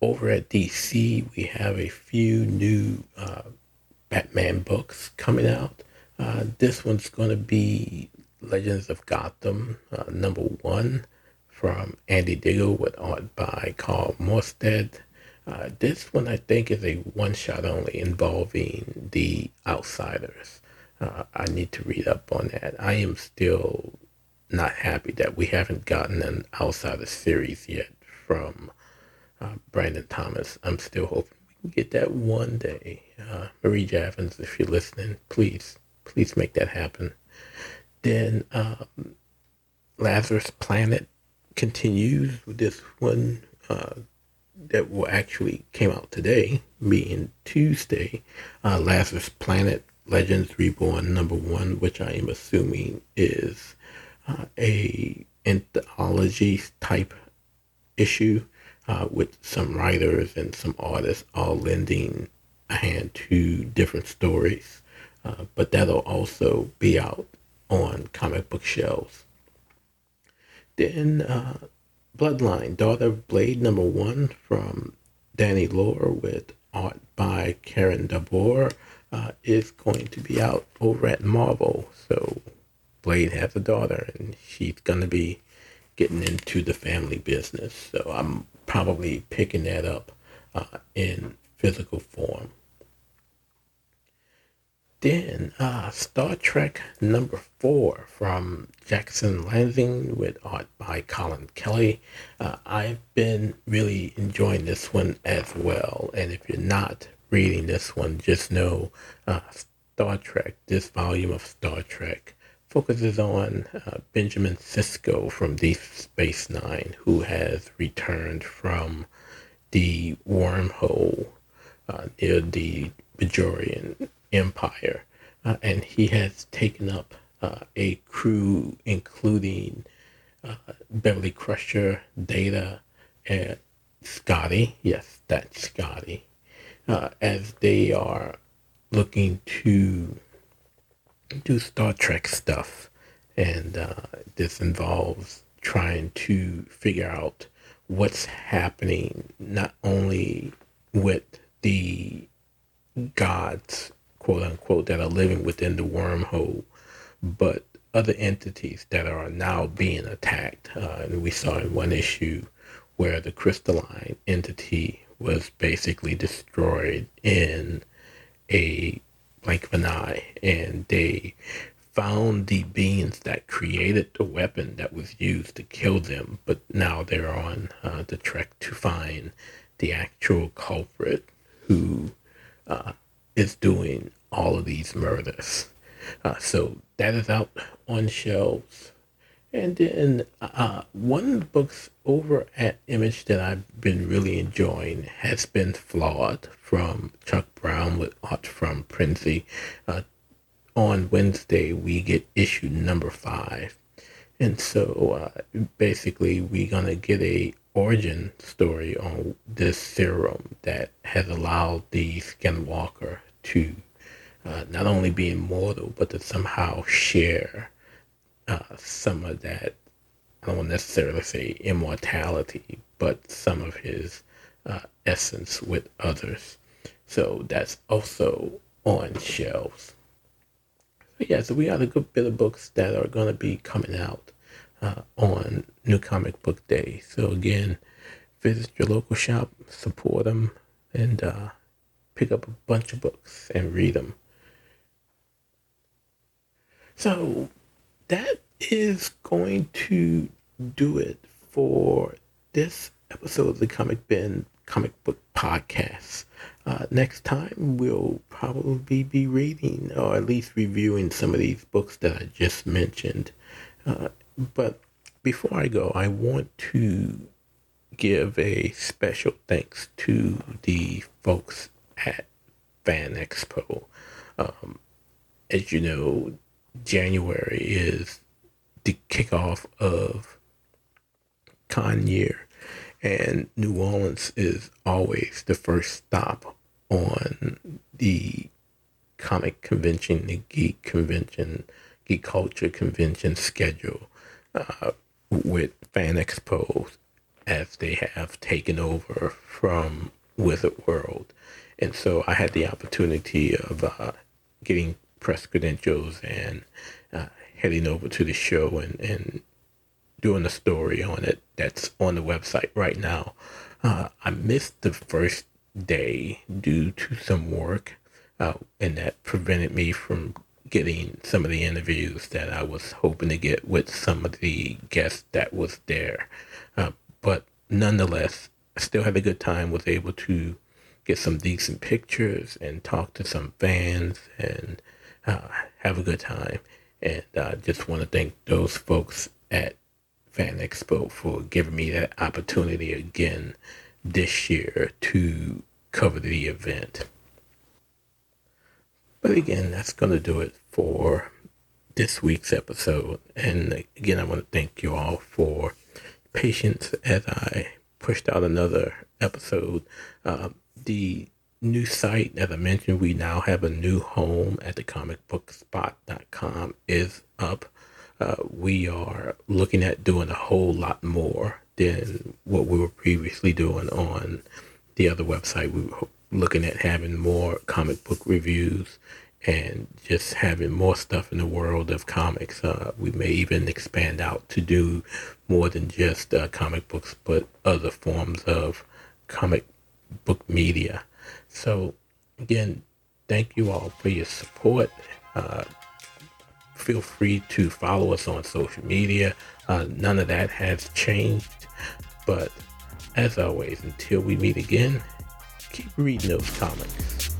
Over at DC, we have a few new uh, Batman books coming out. Uh, this one's going to be Legends of Gotham, uh, number one from Andy Diggle with art by Karl Mostert. Uh, this one I think is a one shot only involving the outsiders. Uh, I need to read up on that. I am still not happy that we haven't gotten an outsider series yet from uh, Brandon Thomas. I'm still hoping we can get that one day. Uh, Marie Javins, if you're listening, please, please make that happen. Then um, Lazarus Planet continues with this one uh, that will actually came out today, being Tuesday. Uh, Lazarus Planet Legends Reborn number one, which I am assuming is uh, a anthology type issue uh, with some writers and some artists all lending a hand to different stories. Uh, but that'll also be out on comic book shelves. Then uh, Bloodline, Daughter of Blade number one from Danny Lore with art by Karen Darboe uh, is going to be out over at Marvel. So Blade has a daughter and she's going to be getting into the family business. So I'm probably picking that up uh, in physical form. Then uh, Star Trek number four from Jackson Lanzing with art by Collin Kelly. Uh, I've been really enjoying this one as well. And if you're not reading this one, just know uh, Star Trek, this volume of Star Trek, focuses on uh, Benjamin Sisko from Deep Space Nine, who has returned from the wormhole uh, near the Bajorian Empire, uh, and he has taken up uh, a crew including uh, Beverly Crusher, Data, and Scotty. Yes, that's Scotty. Uh, as they are looking to do Star Trek stuff, and uh, this involves trying to figure out what's happening not only with the gods quote unquote, that are living within the wormhole, but other entities that are now being attacked. Uh, and we saw in one issue where the crystalline entity was basically destroyed in a blink of an eye, and they found the beings that created the weapon that was used to kill them, but now they're on uh, the trek to find the actual culprit who uh, is doing all of these murders. Uh, so that is out on shelves. And then uh, one of the books over at Image that I've been really enjoying has been Flawed from Chuck Brown with art from Prenzy. Uh, on Wednesday, we get issue number five. And so uh, basically, we're going to get a origin story on this serum that has allowed the Skinwalker to uh, not only be immortal, but to somehow share uh, some of that. I don't want necessarily say immortality, but some of his uh, essence with others. So that's also on shelves. So yeah, so we got a good bit of books that are going to be coming out uh, on New Comic Book Day. So again, visit your local shop, support them, and uh, pick up a bunch of books and read them. So that is going to do it for this episode of the Comic Bin Comic Book Podcast. Uh, next time, we'll probably be reading or at least reviewing some of these books that I just mentioned. Uh, but before I go, I want to give a special thanks to the folks at Fan Expo. Um, as you know, January is the kickoff of con year, and New Orleans is always the first stop on the comic convention, the geek convention, geek culture convention schedule uh, with Fan Expos as they have taken over from Wizard World. And so I had the opportunity of uh, getting press credentials and uh, heading over to the show and, and doing a story on it that's on the website right now. Uh, I missed the first day due to some work, uh, and that prevented me from getting some of the interviews that I was hoping to get with some of the guests that was there. Uh, but nonetheless, I still had a good time, was able to get some decent pictures and talk to some fans and uh, have a good time. And I uh, just want to thank those folks at Fan Expo for giving me that opportunity again this year to cover the event. But again, that's going to do it for this week's episode. And again, I want to thank you all for patience as I pushed out another episode. Uh, the new site, as I mentioned, we now have a new home at the comicbookspot.com is up. Uh, we are looking at doing a whole lot more than what we were previously doing on the other website. We were looking at having more comic book reviews and just having more stuff in the world of comics. Uh, we may even expand out to do more than just uh, comic books, but other forms of comic book media. So, again, thank you all for your support. Uh, feel free to follow us on social media. Uh, none of that has changed. But as always, until we meet again, keep reading those comics.